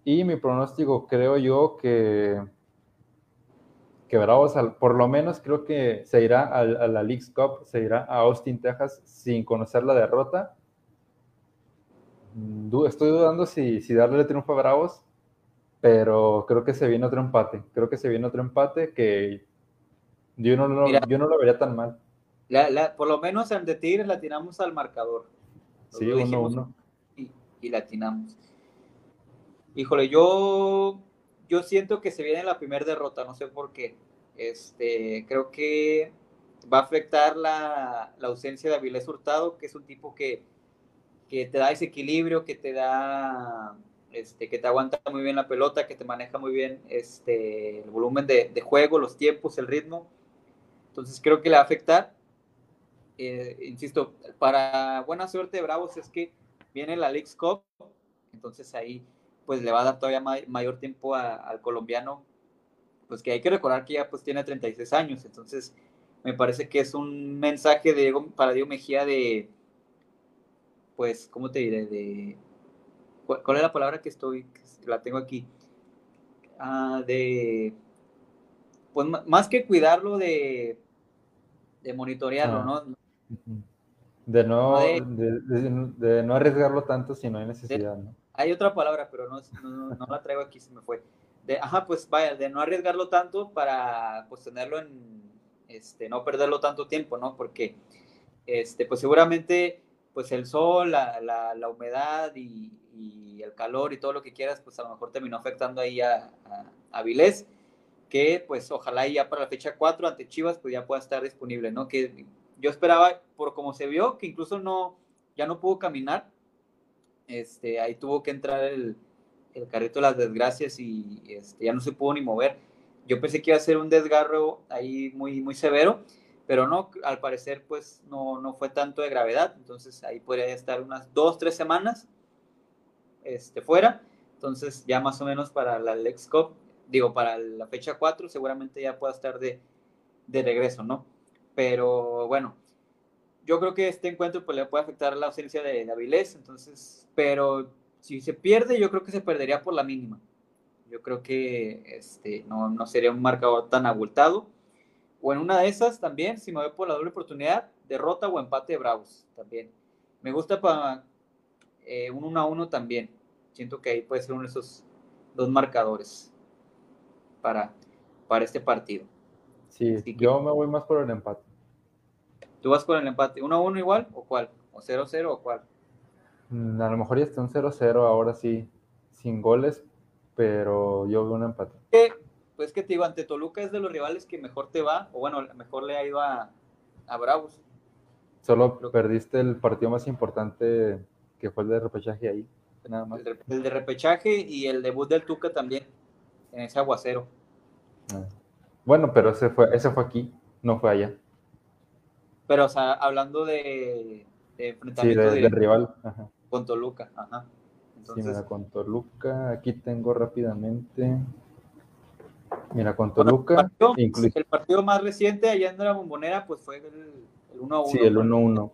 Y mi pronóstico creo yo que que Bravos, por lo menos creo que se irá a, la League's Cup, se irá a Austin, Texas, sin conocer la derrota. Mm, estoy dudando si, si darle el triunfo a Bravos, pero creo que se viene otro empate. Creo que se viene otro empate que yo no, lo, yo no lo vería tan mal. por lo menos en de Tigres la tiramos al marcador. Sí, uno, uno. Y, y la atinamos. Híjole, yo, yo siento que se viene la primera derrota, no sé por qué. Este, creo que va a afectar la, la ausencia de Avilés Hurtado, que es un tipo que, que te da ese equilibrio, que te da, este, que te aguanta muy bien la pelota, que te maneja muy bien este, el volumen de, juego, los tiempos, el ritmo. Entonces creo que le va a afectar. Eh, insisto, para buena suerte Bravos es que viene la League Cup, entonces ahí pues le va a dar todavía mayor tiempo al colombiano, pues que hay que recordar que ya pues tiene 36 años, entonces me parece que es un mensaje de para Diego Mejía de, pues, ¿cómo te diré? De, ¿cuál, es la palabra que estoy, la tengo aquí? Ah, de, pues más que cuidarlo de, de monitorearlo, ah. ¿no? De no, de, no arriesgarlo tanto si no hay necesidad, ¿no? Hay otra palabra, pero no, no, la traigo aquí, se me fue. De, ajá, pues vaya, de no arriesgarlo tanto para pues tenerlo en, este, no perderlo tanto tiempo, ¿no? Porque, este, pues seguramente, pues el sol, la, la, la humedad y, y, el calor y todo lo que quieras, pues a lo mejor terminó afectando ahí a, a, a Vilés, que pues ojalá ya para la fecha 4 ante Chivas, pues ya pueda estar disponible, ¿no? Que yo esperaba, por como se vio, que incluso no, ya no pudo caminar, este, ahí tuvo que entrar el, carrito de las desgracias y este, ya no se pudo ni mover. Yo pensé que iba a ser un desgarro ahí muy, muy severo, pero no, al parecer pues no, no fue tanto de gravedad, entonces ahí podría estar unas dos, tres semanas este, fuera, entonces ya más o menos para la Lex Cup, digo, para la fecha 4 seguramente ya pueda estar de regreso, ¿no? Pero bueno, yo creo que este encuentro pues le puede afectar la ausencia de, de Avilés, entonces, pero si se pierde, yo creo que se perdería por la mínima. Yo creo que este, no, no sería un marcador tan abultado. O en una de esas también, si me voy por la doble oportunidad, derrota o empate de Bravos también. Me gusta para eh, un 1 a 1 también. Siento que ahí puede ser uno de esos dos marcadores para, para este partido. Sí, yo me voy más por el empate. ¿Tú vas por el empate? ¿1 a 1 igual o cuál? ¿O 0 a 0 o cuál? Mm, a lo mejor ya está un 0 a 0 ahora sí, sin goles, pero yo veo un empate. Pues que te digo, ante Toluca es de los rivales que mejor te va, o bueno, mejor le ha ido a, a Bravos. Solo perdiste el partido más importante que fue el de repechaje ahí, nada más. El de, repechaje y el debut del Tuca también, en ese aguacero. Ah. Bueno, pero ese fue, ese fue aquí, no fue allá. Pero, o sea, hablando de, de enfrentamiento sí, de, rival. Con Toluca, ajá. Entonces, mira, con Toluca, aquí tengo rápidamente. Mira, con Toluca. el, partido, más reciente allá en la bombonera, pues fue el, 1-1. Sí, el 1-1.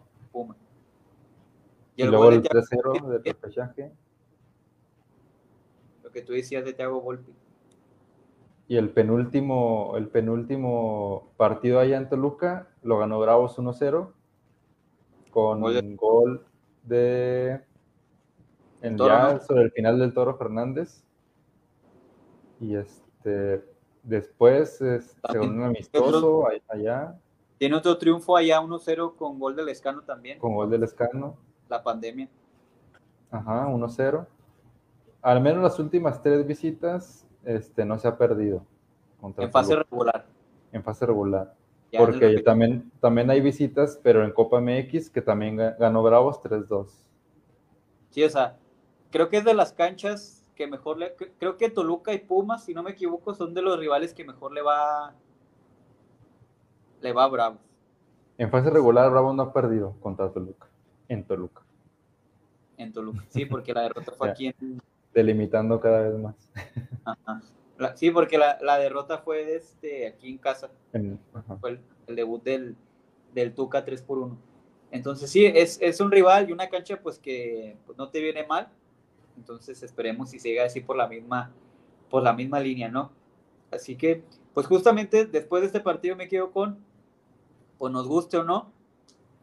Y, luego el 3-0 de repechaje. Lo que tú decías de Thiago Volpi. Y el penúltimo, el penúltimo partido allá en Toluca lo ganó Bravos 1-0 con un gol de en ya sobre el final del Toro Fernández. Y este después se un amistoso allá. Tiene otro triunfo allá 1-0 con gol del Escano también. Con gol del Escano. La pandemia. Ajá, 1-0. Al menos las últimas tres visitas este, no se ha perdido. en fase regular. En fase regular. Porque también, también hay visitas, pero en Copa MX, que también ganó Bravos 3-2. Sí, o sea, creo que es de las canchas que mejor le. Creo que Toluca y Pumas, si no me equivoco, son de los rivales que mejor le va. Le va a Bravos. En fase regular, Bravo no ha perdido contra Toluca. En Toluca. En Toluca, sí, porque la derrota fue aquí en. Delimitando cada vez más. Sí, porque la, derrota fue este, aquí en casa. fue el, debut del, del Tuca 3 por 1. Entonces sí, es, es, un rival y una cancha pues que pues, no te viene mal. Entonces esperemos si siga así por la misma, por la misma línea, ¿no? Así que, pues justamente después de este partido me quedo con, pues nos guste o no,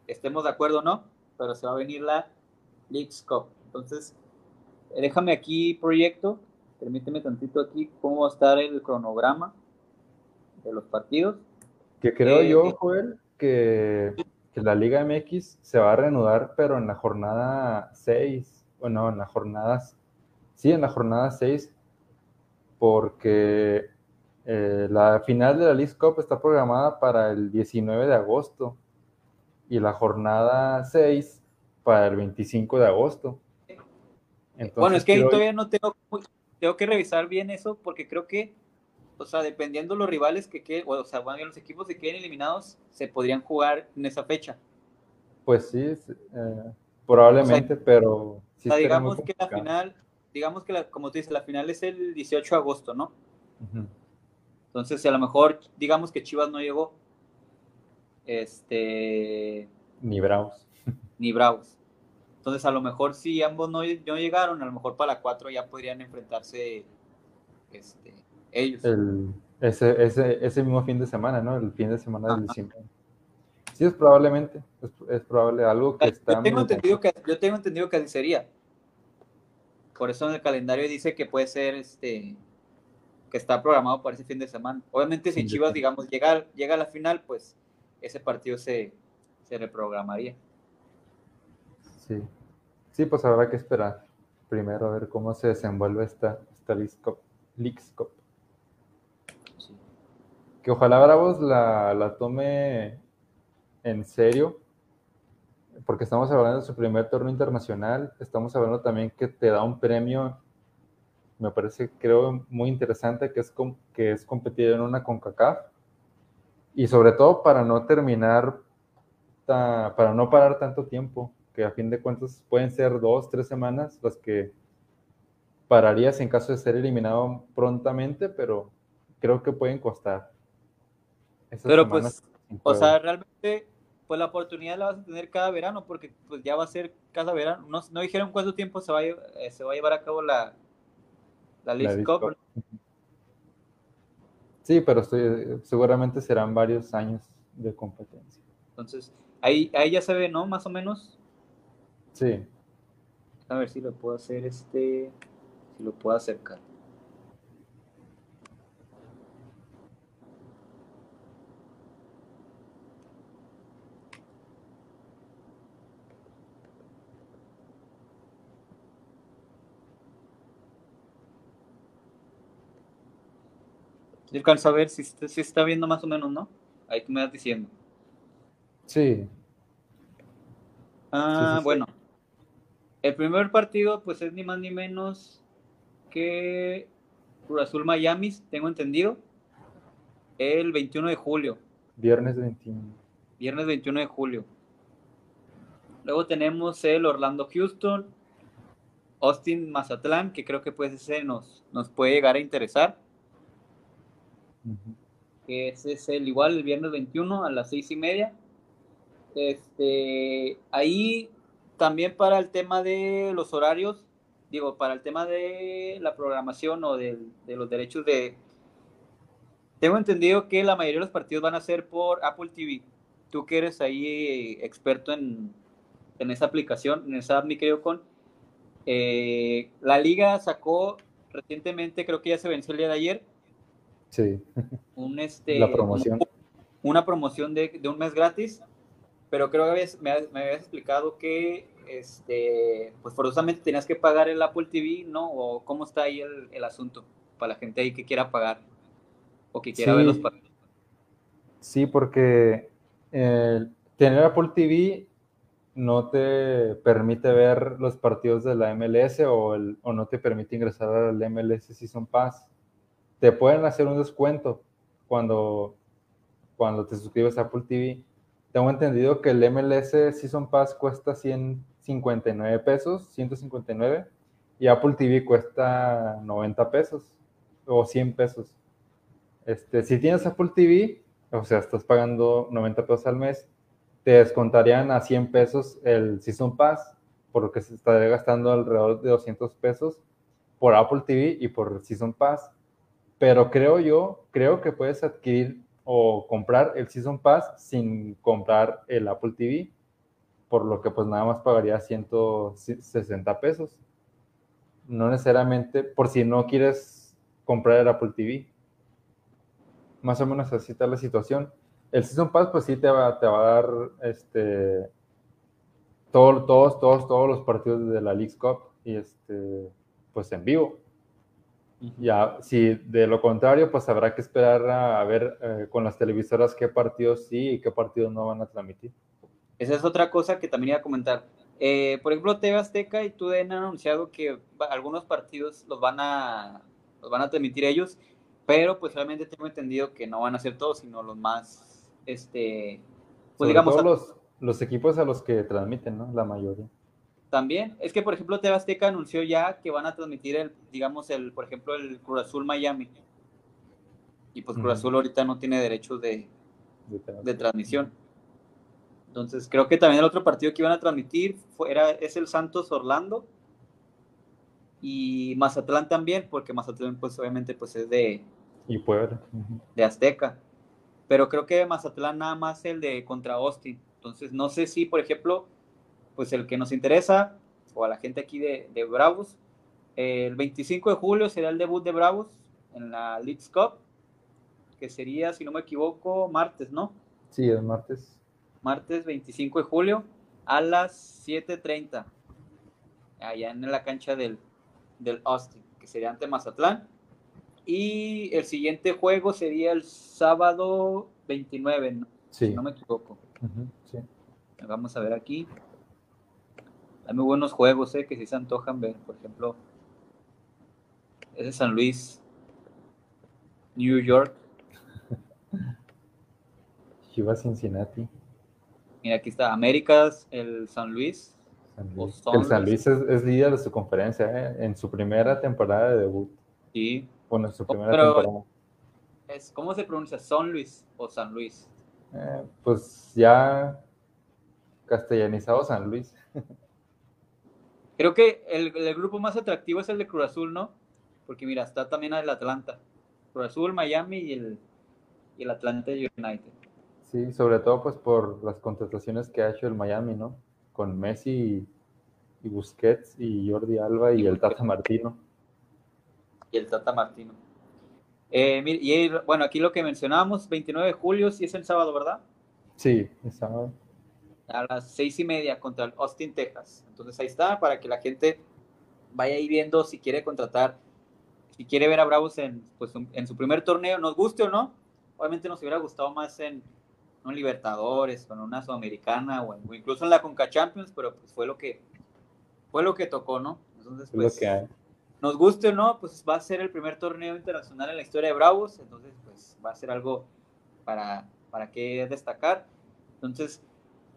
estemos de acuerdo o no, pero se va a venir la Leagues Cup. Entonces, déjame aquí proyecto permíteme tantito aquí cómo va a estar el cronograma de los partidos. Que creo yo, eh, Joel, que, que, la Liga MX se va a reanudar, pero en la jornada 6, bueno, en la jornada, sí, en la jornada 6, porque eh, la final de la League Cup está programada para el 19 de agosto y la jornada 6 para el 25 de agosto. bueno, es que todavía no tengo, tengo que revisar bien eso porque creo que o sea, dependiendo los rivales que queden, o sea, bueno, los equipos que queden eliminados, se podrían jugar en esa fecha. Pues sí, eh, probablemente, pero... o sea, digamos que la final, digamos que, la, como tú dices, la final es el 18 de agosto, ¿no? Entonces, a lo mejor, digamos que Chivas no llegó. Este... Ni Bravos. Ni Bravos. Entonces, a lo mejor si ambos no, no llegaron, a lo mejor para la 4 ya podrían enfrentarse este, ellos. El, ese, ese, ese, mismo fin de semana, ¿no? El fin de semana del diciembre. Sí, es probablemente, es, probable algo que está... Yo tengo, entendido que, yo tengo entendido que así sería. Por eso en el calendario dice que puede ser, este, que está programado para ese fin de semana. Obviamente si Chivas, digamos, llega, llega a la final, pues ese partido se, se reprogramaría. Sí. Sí, pues habrá que esperar primero a ver cómo se desenvuelve esta, esta Leagues Cup que ojalá Bravos la, tome en serio, porque estamos hablando de su primer torneo internacional, estamos hablando también que te da un premio, me parece, creo, muy interesante, que es, que es competir en una CONCACAF, y sobre todo para no terminar, para no parar tanto tiempo, que a fin de cuentas pueden ser dos, tres semanas las que pararías en caso de ser eliminado prontamente, pero creo que pueden costar. Pero pues, o sea, realmente, pues la oportunidad la vas a tener cada verano, porque pues ya va a ser cada verano. No, no dijeron cuánto tiempo se va a, eh, se va a llevar a cabo la, la League Cup. Sí, pero estoy, seguramente serán varios años de competencia. Entonces, ahí, ahí ya se ve, ¿no? Más o menos. Sí. A ver si lo puedo hacer este, si lo puedo acercar. Yo alcanzo a ver si, si está viendo más o menos, ¿no? Ahí tú me vas diciendo. Sí. Ah, bueno. El primer partido, pues es ni más ni menos que Cruz Azul Miami, tengo entendido. El 21 de julio. Viernes 21. Viernes 21 de julio. Luego tenemos el Orlando Houston, Austin Mazatlán, que creo que puede ser, nos, nos puede llegar a interesar que ese es el igual el viernes 21 a las seis y media. Este, ahí también para el tema de los horarios, digo, para el tema de la programación o de, los derechos de... Tengo entendido que la mayoría de los partidos van a ser por Apple TV. Tú que eres ahí experto en, en esa aplicación, en esa app, mi querido con, eh, la liga sacó recientemente, creo que ya se venció el día de ayer, Sí. Un, este, la promoción. una promoción de, un mes gratis, pero creo que me, me, habías explicado que este, pues forzosamente tenías que pagar el Apple TV, ¿no? O cómo está ahí el, asunto para la gente ahí que quiera pagar o que quiera ver los partidos. Sí, porque tener Apple TV no te permite ver los partidos de la MLS o, o no te permite ingresar al MLS Season Pass te pueden hacer un descuento cuando, cuando te suscribes a Apple TV. Tengo entendido que el MLS Season Pass cuesta 159 pesos, 159, y Apple TV cuesta 90 pesos o 100 pesos. Este, si tienes Apple TV, o sea, estás pagando 90 pesos al mes, te descontarían a 100 pesos el Season Pass, por lo que se estaría gastando alrededor de 200 pesos por Apple TV y por Season Pass pero creo yo, creo que puedes adquirir o comprar el Season Pass sin comprar el Apple TV, por lo que pues nada más pagaría 160 pesos. no necesariamente, por si no quieres comprar el Apple TV. Más o menos así está la situación. El Season Pass, pues sí te va, te va a dar este, todos, todos, todos, todos los partidos de la League Cup y este, pues en vivo. Ya, si de lo contrario, pues habrá que esperar a, ver eh, con las televisoras qué partidos sí y qué partidos no van a transmitir. Esa es otra cosa que también iba a comentar. Eh, por ejemplo, TV Azteca y TUDN han anunciado que algunos partidos los van a los van a transmitir ellos, pero pues realmente tengo entendido que no van a ser todos, sino los más, este, pues digamos... los, los equipos a los que transmiten, ¿no? La mayoría. También, es que por ejemplo TV Azteca anunció ya que van a transmitir el, digamos, el, por ejemplo, el Cruz Azul Miami. Y pues Cruz Azul ahorita no tiene derechos de, de, transmisión. Entonces creo que también el otro partido que iban a transmitir era, es el Santos Orlando. Y Mazatlán también, porque Mazatlán pues obviamente pues es de... Y Puebla. De Azteca. Pero creo que Mazatlán nada más el de contra Austin. Entonces no sé si, por ejemplo, pues el que nos interesa, o a la gente aquí de, Bravos, el 25 de julio será el debut de Bravos en la Leeds Cup, que sería, si no me equivoco, martes, ¿no? Sí, el martes. Martes 25 de julio a las 7.30, allá en la cancha del, del Austin, que sería ante Mazatlán. Y el siguiente juego sería el sábado 29, ¿no? si no me equivoco. sí. Vamos a ver aquí. Hay muy buenos juegos, eh, que si se antojan ver. Por ejemplo, ese San Luis, New York. Chivas Cincinnati. Mira, aquí está Américas, el San Luis. El San Luis es, líder de su conferencia, eh, en su primera temporada de debut. Sí. Bueno, en su primera temporada. Es, ¿Cómo se pronuncia? ¿San Luis o San Luis? Eh, pues ya castellanizado San Luis. Creo que el, grupo más atractivo es el de Cruz Azul, ¿no? Porque mira, está también el Atlanta. Cruz Azul, Miami y el, y el Atlanta United. Sí, sobre todo pues por las contrataciones que ha hecho el Miami, ¿no? Con Messi y, Busquets y Jordi Alba y, el Tata Martino. Y el Tata Martino. Eh, y bueno, aquí lo que mencionábamos, 29 de julio, sí es el sábado, ¿verdad? Sí, el sábado a las seis y media contra el Austin, Texas. Entonces ahí está, para que la gente vaya ahí viendo si quiere contratar, si quiere ver a Bravos en, pues, en su primer torneo, nos guste o no. Obviamente nos hubiera gustado más en un Libertadores, con una Sudamericana o, incluso en la Conca Champions, pero pues fue lo que fue lo que tocó, ¿no? Entonces, pues, nos guste o no, pues va a ser el primer torneo internacional en la historia de Bravos, entonces pues va a ser algo para, para que destacar. Entonces,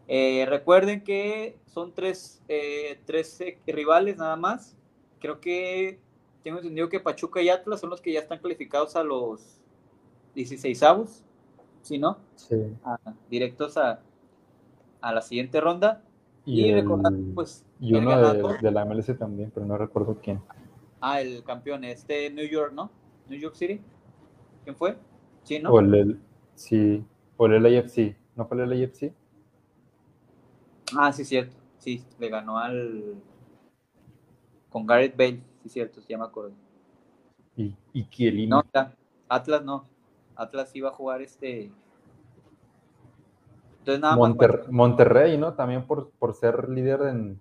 eh, recuerden que son tres, eh, tres eh, rivales nada más. Creo que tengo entendido que Pachuca y Atlas son los que ya están calificados a los 16 avos, ¿sí no? Sí. directos a, a, la siguiente ronda. Y, pues, y uno de, la MLS también, pero no recuerdo quién. Ah, el campeón, este New York, ¿no? New York City. ¿Quién fue? Sí, ¿no? O el, sí, o el AFC. ¿No fue el AFC? Ah, sí, cierto. Sí, le ganó al. Con Gareth Bale, sí, cierto, ya me acuerdo. ¿Y, y No, Atlas no. Atlas iba a jugar este. Entonces, nada más. Monterrey, ¿no? También por, por ser líder en,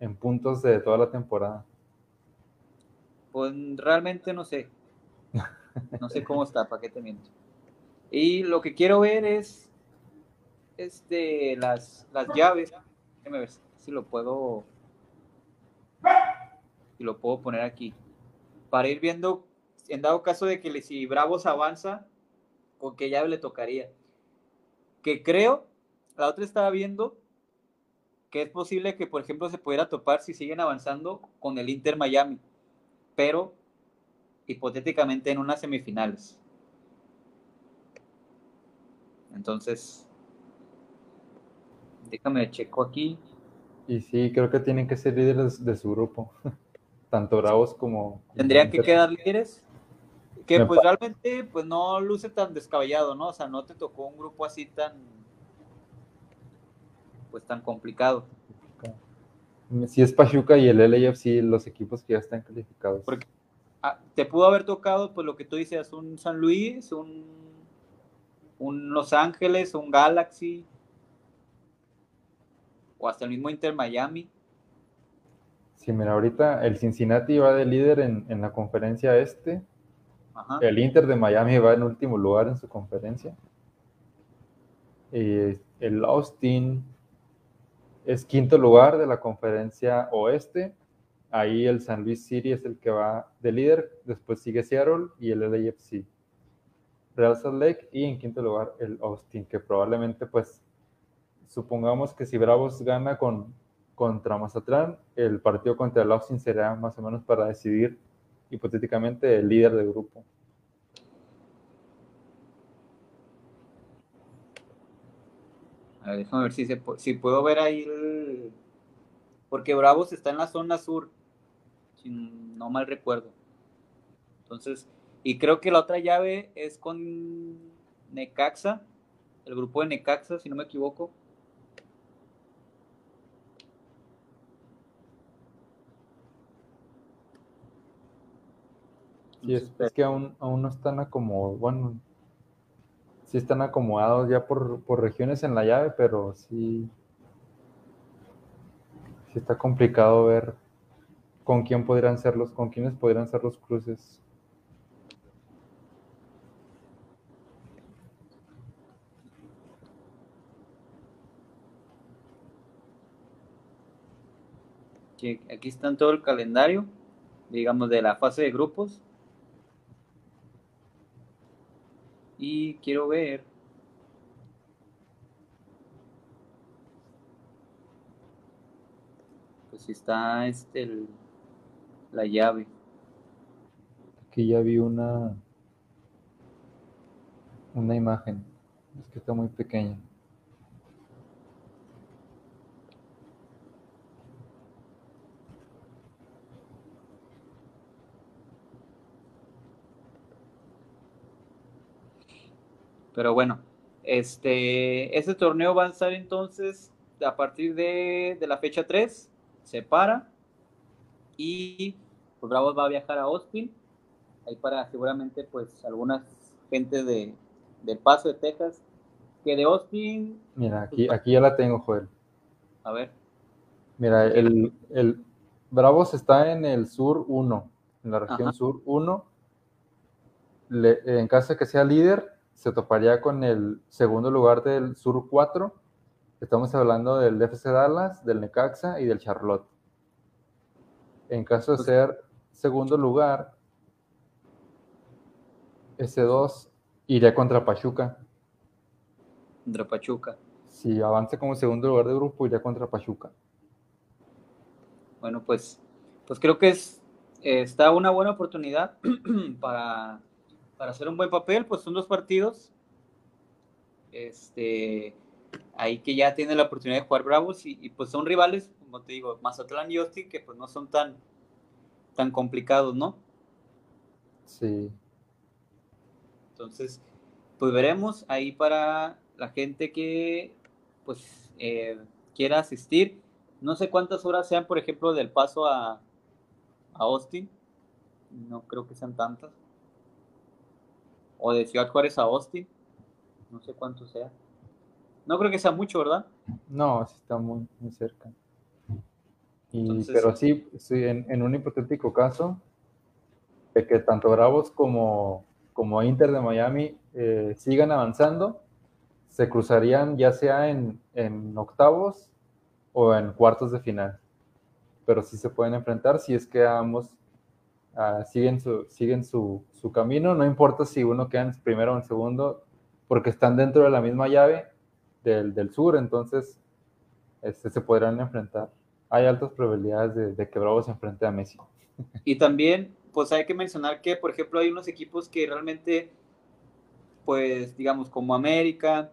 en puntos de toda la temporada. Pues realmente no sé. No sé cómo está, para qué te miento. Y lo que quiero ver es este, las, las llaves. Déjame ver si lo puedo. Si lo puedo poner aquí. Para ir viendo, en dado caso de que si Bravos avanza, con qué llave le tocaría. Que creo, la otra estaba viendo que es posible que, por ejemplo, se pudiera topar si siguen avanzando con el Inter Miami, pero hipotéticamente en unas semifinales. Entonces, Déjame checo aquí. Y sí, creo que tienen que ser líderes de su grupo, tanto Bravos como... ¿Tendrían que quedar líderes? Que pues realmente pues no luce tan descabellado, ¿no? O sea, no te tocó un grupo así tan... pues tan complicado. Si es Pachuca y el LAFC, los equipos que ya están calificados. Ah, te pudo haber tocado, pues lo que tú dices, un San Luis, un, un Los Ángeles, un Galaxy, o hasta el mismo Inter Miami. Sí, mira, ahorita el Cincinnati va de líder en, la conferencia este. El Inter de Miami va en último lugar en su conferencia. Y el Austin es quinto lugar de la conferencia oeste. Ahí el San Luis City es el que va de líder. Después sigue Seattle y el LAFC. Real Salt Lake y en quinto lugar el Austin, que probablemente pues supongamos que si Bravos gana con, contra Mazatlán, el partido contra el será más o menos para decidir hipotéticamente el líder del grupo. A ver, déjame ver si, si puedo ver ahí el... Porque Bravos está en la zona sur, si no mal recuerdo. Entonces, y creo que la otra llave es con Necaxa, el grupo de Necaxa, si no me equivoco. Sí, es, que aún, aún no están acomodados, bueno, sí están acomodados ya por, regiones en la llave, pero sí, sí está complicado ver con quién podrían ser los, con quiénes podrían ser los cruces. Aquí están todo el calendario, digamos, de la fase de grupos. Y quiero ver. Pues si está este la llave. Aquí ya vi una una imagen. Es que está muy pequeña. Pero bueno, este, este torneo va a estar entonces a partir de, la fecha 3, se para y pues Bravos va a viajar a Austin, ahí para seguramente pues algunas gente de, del Paso de Texas, que de Austin... Mira, aquí, aquí ya la tengo, Joel. A ver. Mira, el, el Bravos está en el sur 1, en la región sur 1. en caso de que sea líder, se toparía con el segundo lugar del Sur 4. Estamos hablando del FC Dallas, del Necaxa y del Charlotte. En caso de pues ser segundo lugar, ese 2 iría contra Pachuca. Contra Pachuca. Si avanza como segundo lugar de grupo, iría contra Pachuca. Bueno, pues, pues creo que es, está una buena oportunidad para para hacer un buen papel, pues son dos partidos. Este, ahí que ya tiene la oportunidad de jugar Bravos y, pues son rivales, como te digo, Mazatlán y Austin, que pues no son tan, tan complicados, ¿no? Sí. Entonces, pues veremos ahí para la gente que pues eh, quiera asistir. No sé cuántas horas sean, por ejemplo, del paso a, a Austin. No creo que sean tantas o de Ciudad Juárez a Austin. No sé cuánto sea. No creo que sea mucho, ¿verdad? No, sí está muy, muy cerca. pero sí, sí en, un hipotético caso, de que tanto Bravos como, como Inter de Miami eh, sigan avanzando, se cruzarían ya sea en, en, octavos o en cuartos de final. Pero sí se pueden enfrentar si es que ambos Ah, siguen, su, siguen su, su, camino, no importa si uno queda en primero o en segundo, porque están dentro de la misma llave del, del sur, entonces este, se podrán enfrentar. Hay altas probabilidades de, de que Bravo se enfrente a Messi. Y también, pues hay que mencionar que, por ejemplo, hay unos equipos que realmente, pues, digamos, como América,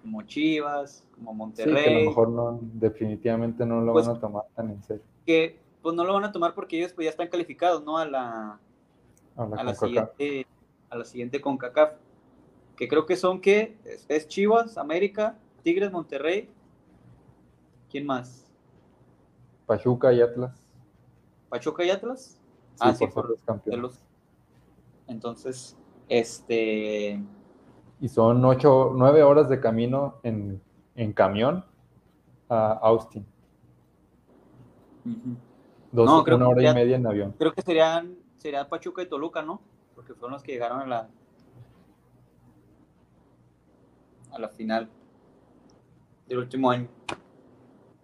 como Chivas, como Monterrey. Sí, que a lo mejor no, definitivamente no lo pues van a tomar tan en serio. Que pues no lo van a tomar porque ellos pues ya están calificados, ¿no? A la, a la, siguiente, a la siguiente CONCACAF. Que creo que son, ¿qué? Es, Chivas, América, Tigres, Monterrey. ¿Quién más? Pachuca y Atlas. ¿Pachuca y Atlas? ah, sí, por, los campeones. Entonces, este... Y son ocho, nueve horas de camino en, camión a Austin. Dos, una hora y media en avión. Creo que serían, sería Pachuca y Toluca, ¿no? Porque fueron los que llegaron a la, a la final del último año.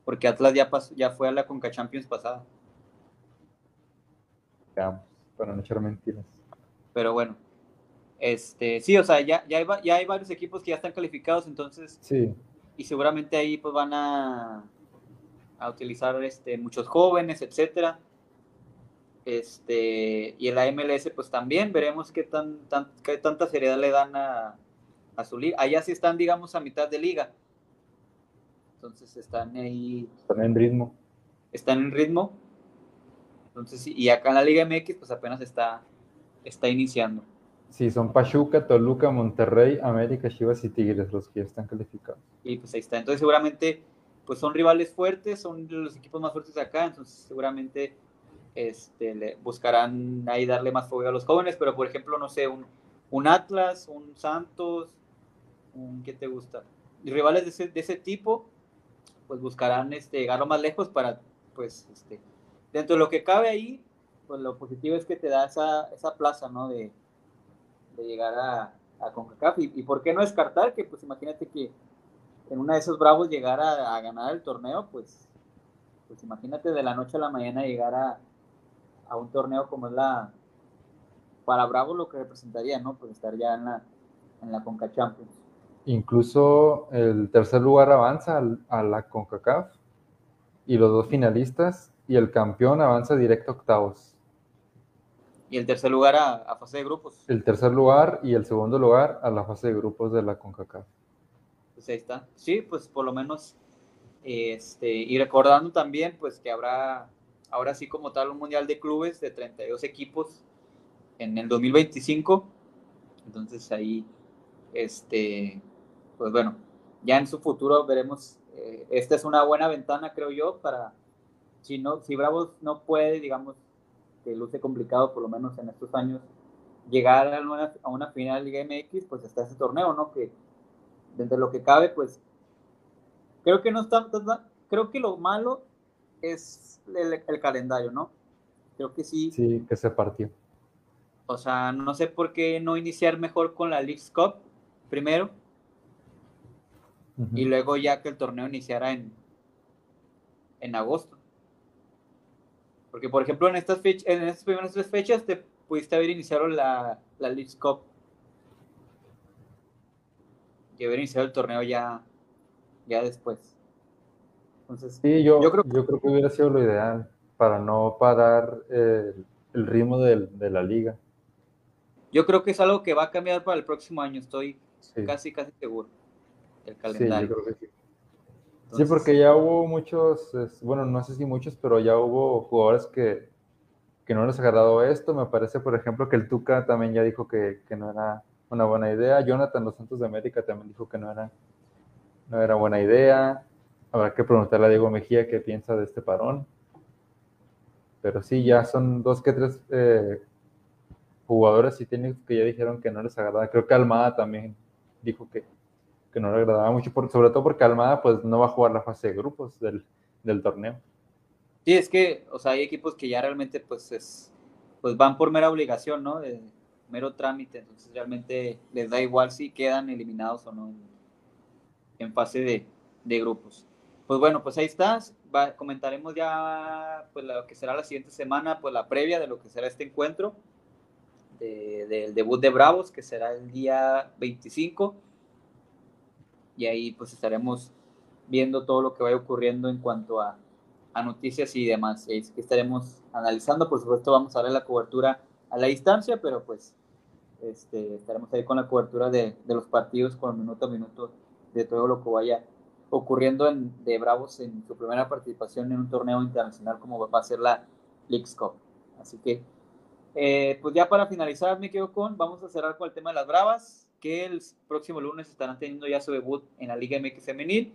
Porque Atlas ya, pasó, ya fue a la Conca Champions pasada. para no echar mentiras. Pero bueno, este, sí, o sea, ya, ya, hay, ya hay varios equipos que ya están calificados, entonces. Sí. Y seguramente ahí pues van a, a utilizar este, muchos jóvenes, etcétera. Este, y el AMLS pues también veremos qué, tan, tan, qué tanta seriedad le dan a, a su liga. Allá sí están, digamos, a mitad de liga. Entonces están ahí. Están en ritmo. Están en ritmo. Entonces, y acá en la Liga MX, pues apenas está, está iniciando. Sí, son Pachuca, Toluca, Monterrey, América, Chivas y Tigres los que ya están calificados. Y pues ahí está. Entonces, seguramente, pues son rivales fuertes, son los equipos más fuertes acá. Entonces, seguramente este, buscarán ahí darle más fuego a los jóvenes. Pero, por ejemplo, no sé, un, un Atlas, un Santos, un, ¿qué te gusta? Y rivales de ese, de ese tipo, pues buscarán este, llegar más lejos para, pues, este, dentro de lo que cabe ahí, pues lo positivo es que te da esa, esa plaza, ¿no? De, de llegar a, a CONCACAF. Y, por qué no descartar que, pues, imagínate que en una de esos Bravos llegar a, ganar el torneo, pues, pues imagínate de la noche a la mañana llegar a, a un torneo como es la, para Bravos lo que representaría, ¿no? Pues estar ya en la, en la Conca Champions. Incluso el tercer lugar avanza a la CONCACAF y los dos finalistas y el campeón avanza directo a octavos. ¿Y el tercer lugar a, fase de grupos? El tercer lugar y el segundo lugar a la fase de grupos de la CONCACAF. Pues ahí está. Sí, pues por lo menos, este, y recordando también, pues que habrá, ahora sí como tal, un mundial de clubes de 32 equipos en el 2025. Entonces ahí, este, pues bueno, ya en su futuro veremos. Eh, esta es una buena ventana, creo yo, para si no, si Bravos no puede, digamos, que luce complicado, por lo menos en estos años, llegar a una, a una final Liga MX, pues está ese torneo, ¿no? Que dentro de lo que cabe, pues creo que no está, creo que lo malo es el, el, calendario, ¿no? Creo que sí. Sí, que se partió. O sea, no sé por qué no iniciar mejor con la League Cup primero y luego ya que el torneo iniciara en, en agosto. Porque, por ejemplo, en estas, fechas, en estas primeras tres fechas te pudiste haber iniciado la, la League Cup. Y haber iniciado el torneo ya, ya después. Entonces, sí, yo, yo, creo, yo creo que hubiera sido lo ideal para no parar el, ritmo de, de, la liga. Yo creo que es algo que va a cambiar para el próximo año, estoy casi, casi seguro el calendario. Sí, yo creo que sí. sí, porque ya hubo muchos, bueno, no sé si muchos, pero ya hubo jugadores que, que no les ha agradado esto. Me parece, por ejemplo, que el Tuca también ya dijo que, que no era una buena idea. Jonathan Los Santos de América también dijo que no era, no era buena idea. Habrá que preguntarle a Diego Mejía qué piensa de este parón. Pero sí, ya son dos que tres eh, jugadores y técnicos que ya dijeron que no les agradaba. Creo que Almada también dijo que, que no le agradaba mucho, sobre todo porque Almada pues no va a jugar la fase de grupos del, del, torneo. Sí, es que, o sea, hay equipos que ya realmente pues es, pues van por mera obligación, ¿no? Mero trámite, entonces realmente les da igual si quedan eliminados o no en, fase de, de, grupos. Pues bueno, pues ahí estás, comentaremos ya pues lo que será la siguiente semana, pues la previa de lo que será este encuentro del debut de Bravos, que será el día 25 y ahí pues estaremos viendo todo lo que vaya ocurriendo en cuanto a, a noticias y demás. Es que estaremos analizando, por supuesto vamos a ver la cobertura a la distancia, pero pues este, estaremos ahí con la cobertura de, los partidos con minuto a minuto de todo lo que vaya ocurriendo en, de Bravos en su primera participación en un torneo internacional como va a ser la Leagues Cup. Así que, eh, pues ya para finalizar, me quedo con, vamos a cerrar con el tema de las Bravas que el próximo lunes estarán teniendo ya su debut en la Liga MX Femenil.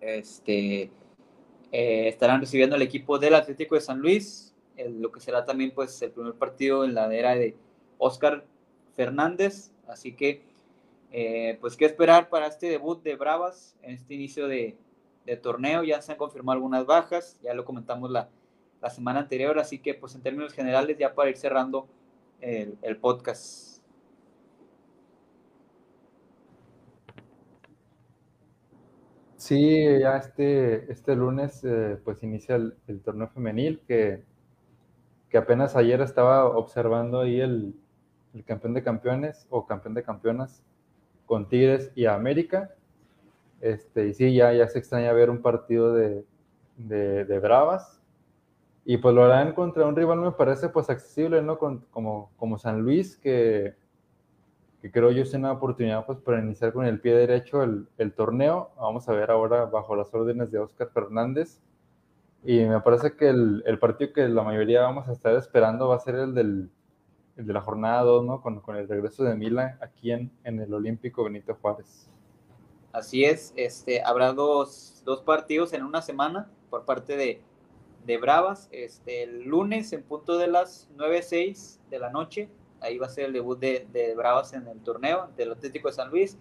Este, eh, estarán recibiendo al equipo del Atlético de San Luis, lo que será también pues el primer partido en la era de Oscar Fernández, así que eh, pues qué esperar para este debut de Bravas en este inicio de, torneo, ya se han confirmado algunas bajas, ya lo comentamos la, semana anterior, así que pues en términos generales ya para ir cerrando el podcast. Sí, ya este, este lunes eh, pues inicia el, torneo femenil que, que, apenas ayer estaba observando ahí el, campeón de campeones o campeón de campeonas con Tigres y América. Este, y sí, ya, ya se extraña ver un partido de, de, Bravas. Y pues lo harán contra un rival me parece pues accesible, ¿no? como, como San Luis, que que creo yo es una oportunidad pues para iniciar con el pie derecho el, el, torneo. Vamos a ver ahora bajo las órdenes de Oscar Fernández. Y me parece que el, el, partido que la mayoría vamos a estar esperando va a ser el, del, el de la jornada 2, ¿no? Con, con, el regreso de Mila aquí en, en, el Olímpico Benito Juárez. Así es, este, habrá dos, dos partidos en una semana por parte de, de Bravas. Este, el lunes en punto de las 9.06 de la noche ahí va a ser el debut de, de, Bravas en el torneo del Atlético de San Luis.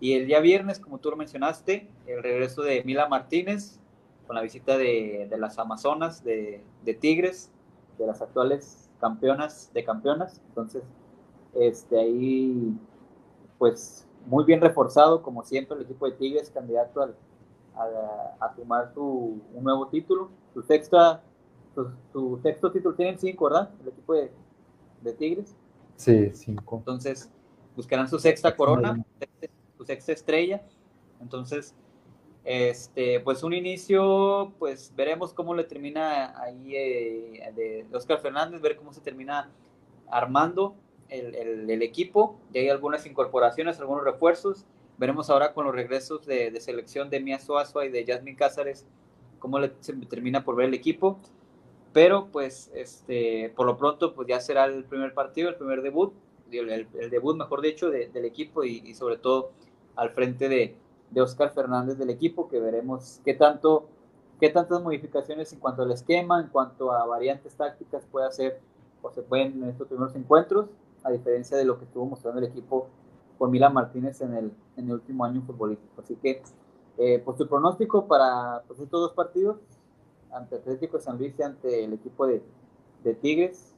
Y el día viernes, como tú lo mencionaste, el regreso de Mila Martínez con la visita de, de las Amazonas de, de, Tigres, de las actuales campeonas de campeonas. Entonces, este, ahí, pues muy bien reforzado, como siempre, el equipo de Tigres, candidato al, a, a, tomar su, un nuevo título. Su, sexta, su, sexto título tienen cinco, ¿verdad? El equipo de, de Tigres. Sí, cinco. Entonces, buscarán su sexta corona, su sexta estrella. Entonces, este, pues un inicio, pues veremos cómo le termina ahí eh, de Oscar Fernández, ver cómo se termina armando el, el, equipo. Y hay algunas incorporaciones, algunos refuerzos. Veremos ahora con los regresos de, de selección de Mia Suazua y de Jasmine Cázares, cómo le, se termina por ver el equipo pero pues este, por lo pronto pues ya será el primer partido, el primer debut, el, debut mejor dicho del equipo y, sobre todo al frente de, de, Oscar Fernández del equipo que veremos qué tanto qué tantas modificaciones en cuanto al esquema, en cuanto a variantes tácticas puede hacer o se pueden en estos primeros encuentros, a diferencia de lo que estuvo mostrando el equipo con Mila Martínez en el, en el último año futbolístico. Así que, eh, pues tu pronóstico para pues, estos dos partidos, ante Atlético San Luis y ante el equipo de, de Tigres?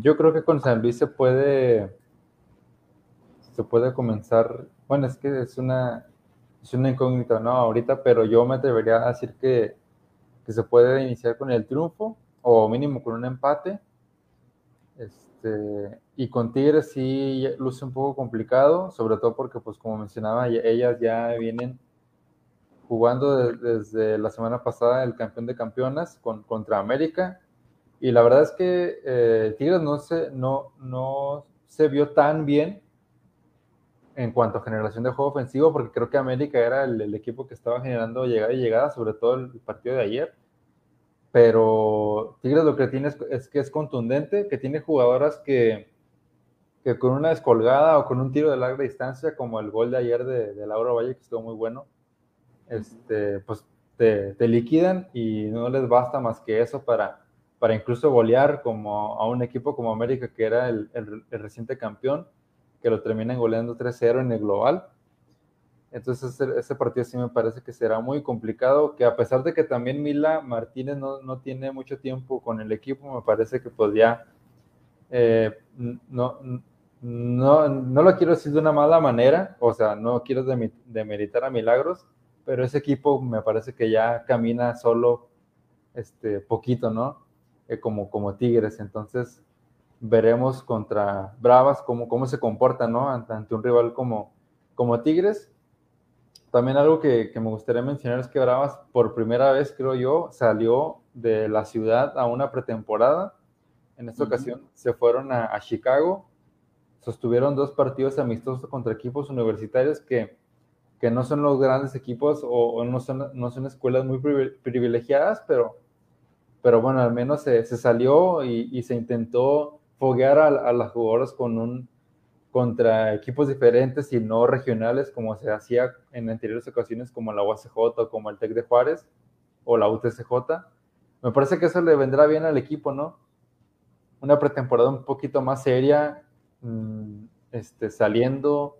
Yo creo que con San Luis se puede se puede comenzar, bueno, es que es una, es una incógnita, ¿no? Ahorita, pero yo me atrevería a decir que, que se puede iniciar con el triunfo o mínimo con un empate. Este, y con Tigres sí luce un poco complicado, sobre todo porque, pues como mencionaba, ellas ya vienen jugando desde la semana pasada el campeón de campeonas con, contra América. Y la verdad es que eh, Tigres no se, no, no se vio tan bien en cuanto a generación de juego ofensivo, porque creo que América era el, equipo que estaba generando llegada y llegada, sobre todo el partido de ayer. Pero Tigres lo que tiene es, que es contundente, que tiene jugadoras que, que, con una descolgada o con un tiro de larga distancia, como el gol de ayer de, de Laura Valle, que estuvo muy bueno, este, pues te, liquidan y no les basta más que eso para, para incluso golear como a un equipo como América, que era el, reciente campeón, que lo terminan goleando 3-0 en el global. Entonces ese, partido sí me parece que será muy complicado, que a pesar de que también Mila Martínez no, no tiene mucho tiempo con el equipo, me parece que podría, eh, no, no, no lo quiero decir de una mala manera, o sea, no quiero demeritar a Milagros, pero ese equipo me parece que ya camina solo este, poquito, ¿no? Eh, como, como Tigres, entonces veremos contra Bravas cómo, cómo se comporta, ¿no? Ante, un rival como, como Tigres. También algo que, que, me gustaría mencionar es que Bravas por primera vez, creo yo, salió de la ciudad a una pretemporada. En esta ocasión se fueron a, a Chicago, sostuvieron dos partidos amistosos contra equipos universitarios que que no son los grandes equipos o, no, son, no son escuelas muy privilegiadas, pero, pero bueno, al menos se, se salió y, y, se intentó foguear a, las jugadoras con un, contra equipos diferentes y no regionales como se hacía en anteriores ocasiones como la UACJ o como el TEC de Juárez o la UTCJ. Me parece que eso le vendrá bien al equipo, ¿no? Una pretemporada un poquito más seria, mm, este, saliendo,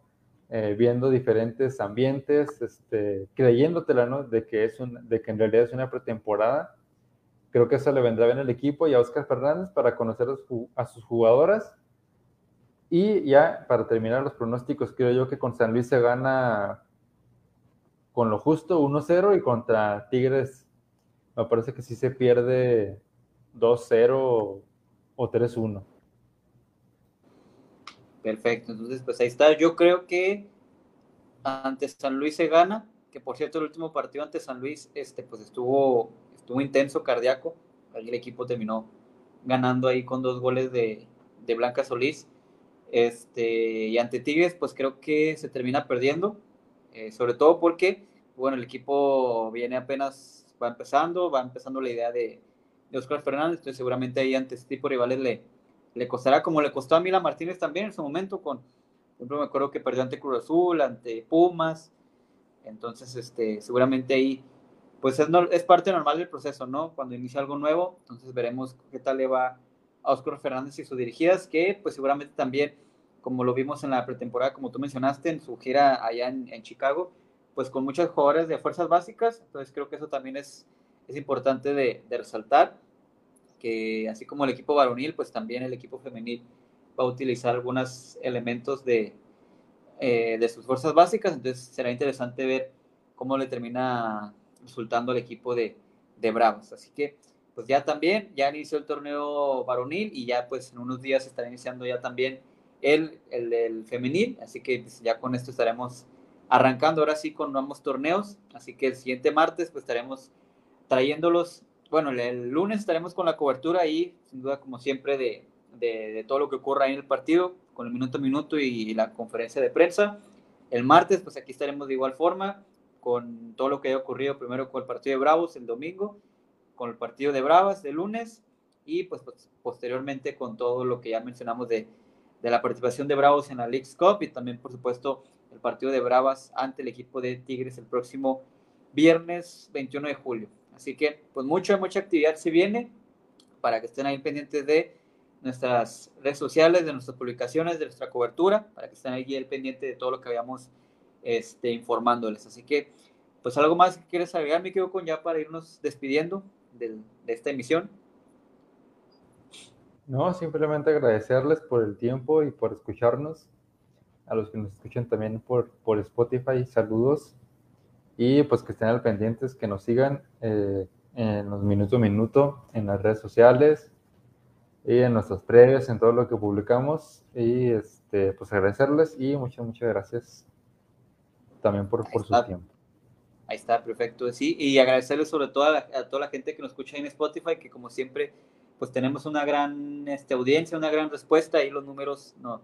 eh, viendo diferentes ambientes, este, creyéndotela, ¿no? De que, es de que en realidad es una pretemporada. Creo que eso le vendrá bien al equipo y a Oscar Fernández para conocer a sus jugadoras y ya para terminar los pronósticos, creo yo que con San Luis se gana con lo justo 1-0 y contra Tigres me parece que sí se pierde 2-0 o 3-1. Perfecto, entonces pues ahí está. Yo creo que ante San Luis se gana, que por cierto el último partido ante San Luis este, pues estuvo, estuvo intenso, cardíaco. Ahí el equipo terminó ganando ahí con dos goles de, de Blanca Solís. Este, y ante Tigres, pues creo que se termina perdiendo, eh, sobre todo porque, bueno, el equipo viene apenas, va empezando, va empezando la idea de, de Oscar Fernández, entonces seguramente ahí ante este tipo de rivales le, le costará, como le costó a Mila Martínez también en su momento, con, ejemplo, me acuerdo que perdió ante Cruz Azul, ante Pumas, entonces, este, seguramente ahí, pues es, es parte normal del proceso, ¿no? Cuando inicia algo nuevo, entonces veremos qué tal le va a Oscar Fernández y sus dirigidas, que pues seguramente también, como lo vimos en la pretemporada, como tú mencionaste, en su gira allá en, Chicago, pues con muchos jugadores de fuerzas básicas, entonces creo que eso también es, es importante de, resaltar, que así como el equipo varonil, pues también el equipo femenil va a utilizar algunos elementos de, eh, de sus fuerzas básicas, entonces será interesante ver cómo le termina resultando el equipo de, de Bravos. Así que pues ya también, ya inició el torneo varonil y ya pues en unos días estará iniciando ya también el, el, femenil, así que pues, ya con esto estaremos arrancando ahora sí con ambos torneos, así que el siguiente martes pues estaremos trayéndolos, bueno, el, lunes estaremos con la cobertura ahí, sin duda como siempre, de, de, todo lo que ocurra ahí en el partido, con el minuto a minuto y, la conferencia de prensa. El martes pues aquí estaremos de igual forma, con todo lo que haya ocurrido primero con el partido de Bravos el domingo con el partido de Bravas de lunes y pues, pues, posteriormente con todo lo que ya mencionamos de, de, la participación de Bravos en la League's Cup y también por supuesto el partido de Bravas ante el equipo de Tigres el próximo viernes 21 de julio. Así que pues mucha, mucha actividad se viene para que estén ahí pendientes de nuestras redes sociales, de nuestras publicaciones, de nuestra cobertura, para que estén ahí pendientes de todo lo que vayamos este, informándoles. Así que, pues algo más que quieres agregar, me quedo con ya para irnos despidiendo de, esta emisión. No, simplemente agradecerles por el tiempo y por escucharnos. A los que nos escuchan también por, por Spotify, saludos. Y pues que estén al pendientes, que nos sigan eh, en los minuto a minuto, en las redes sociales y en nuestras previas, en todo lo que publicamos. Y este, pues agradecerles y muchas, muchas gracias también por, por su tiempo. Ahí está, perfecto. Sí, y agradecerle sobre todo a, toda la gente que nos escucha en Spotify, que como siempre, pues tenemos una gran este, audiencia, una gran respuesta, y los números no,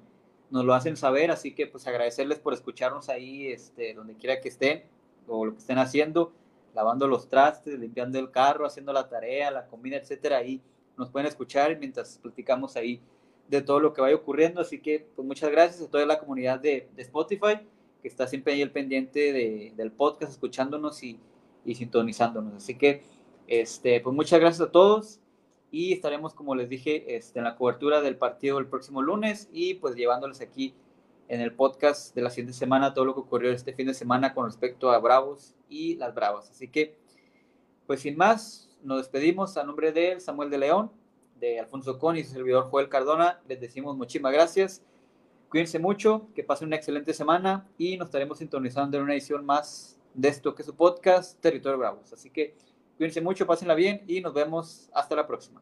nos lo hacen saber, así que pues agradecerles por escucharnos ahí, este, donde quiera que estén, o lo que estén haciendo, lavando los trastes, limpiando el carro, haciendo la tarea, la comida, etcétera, ahí nos pueden escuchar mientras platicamos ahí de todo lo que vaya ocurriendo, así que pues muchas gracias a toda la comunidad de, de Spotify que está siempre ahí el pendiente de, del podcast, escuchándonos y, y, sintonizándonos. Así que, este, pues muchas gracias a todos y estaremos, como les dije, este, en la cobertura del partido el próximo lunes y pues llevándoles aquí en el podcast de la siguiente semana todo lo que ocurrió este fin de semana con respecto a Bravos y las Bravas. Así que, pues sin más, nos despedimos a nombre de Samuel de León, de Alfonso Con y su servidor Joel Cardona. Les decimos muchísimas gracias Cuídense mucho, que pasen una excelente semana y nos estaremos sintonizando en una edición más de esto que es su podcast Territorio Bravos. Así que cuídense mucho, pásenla bien y nos vemos hasta la próxima.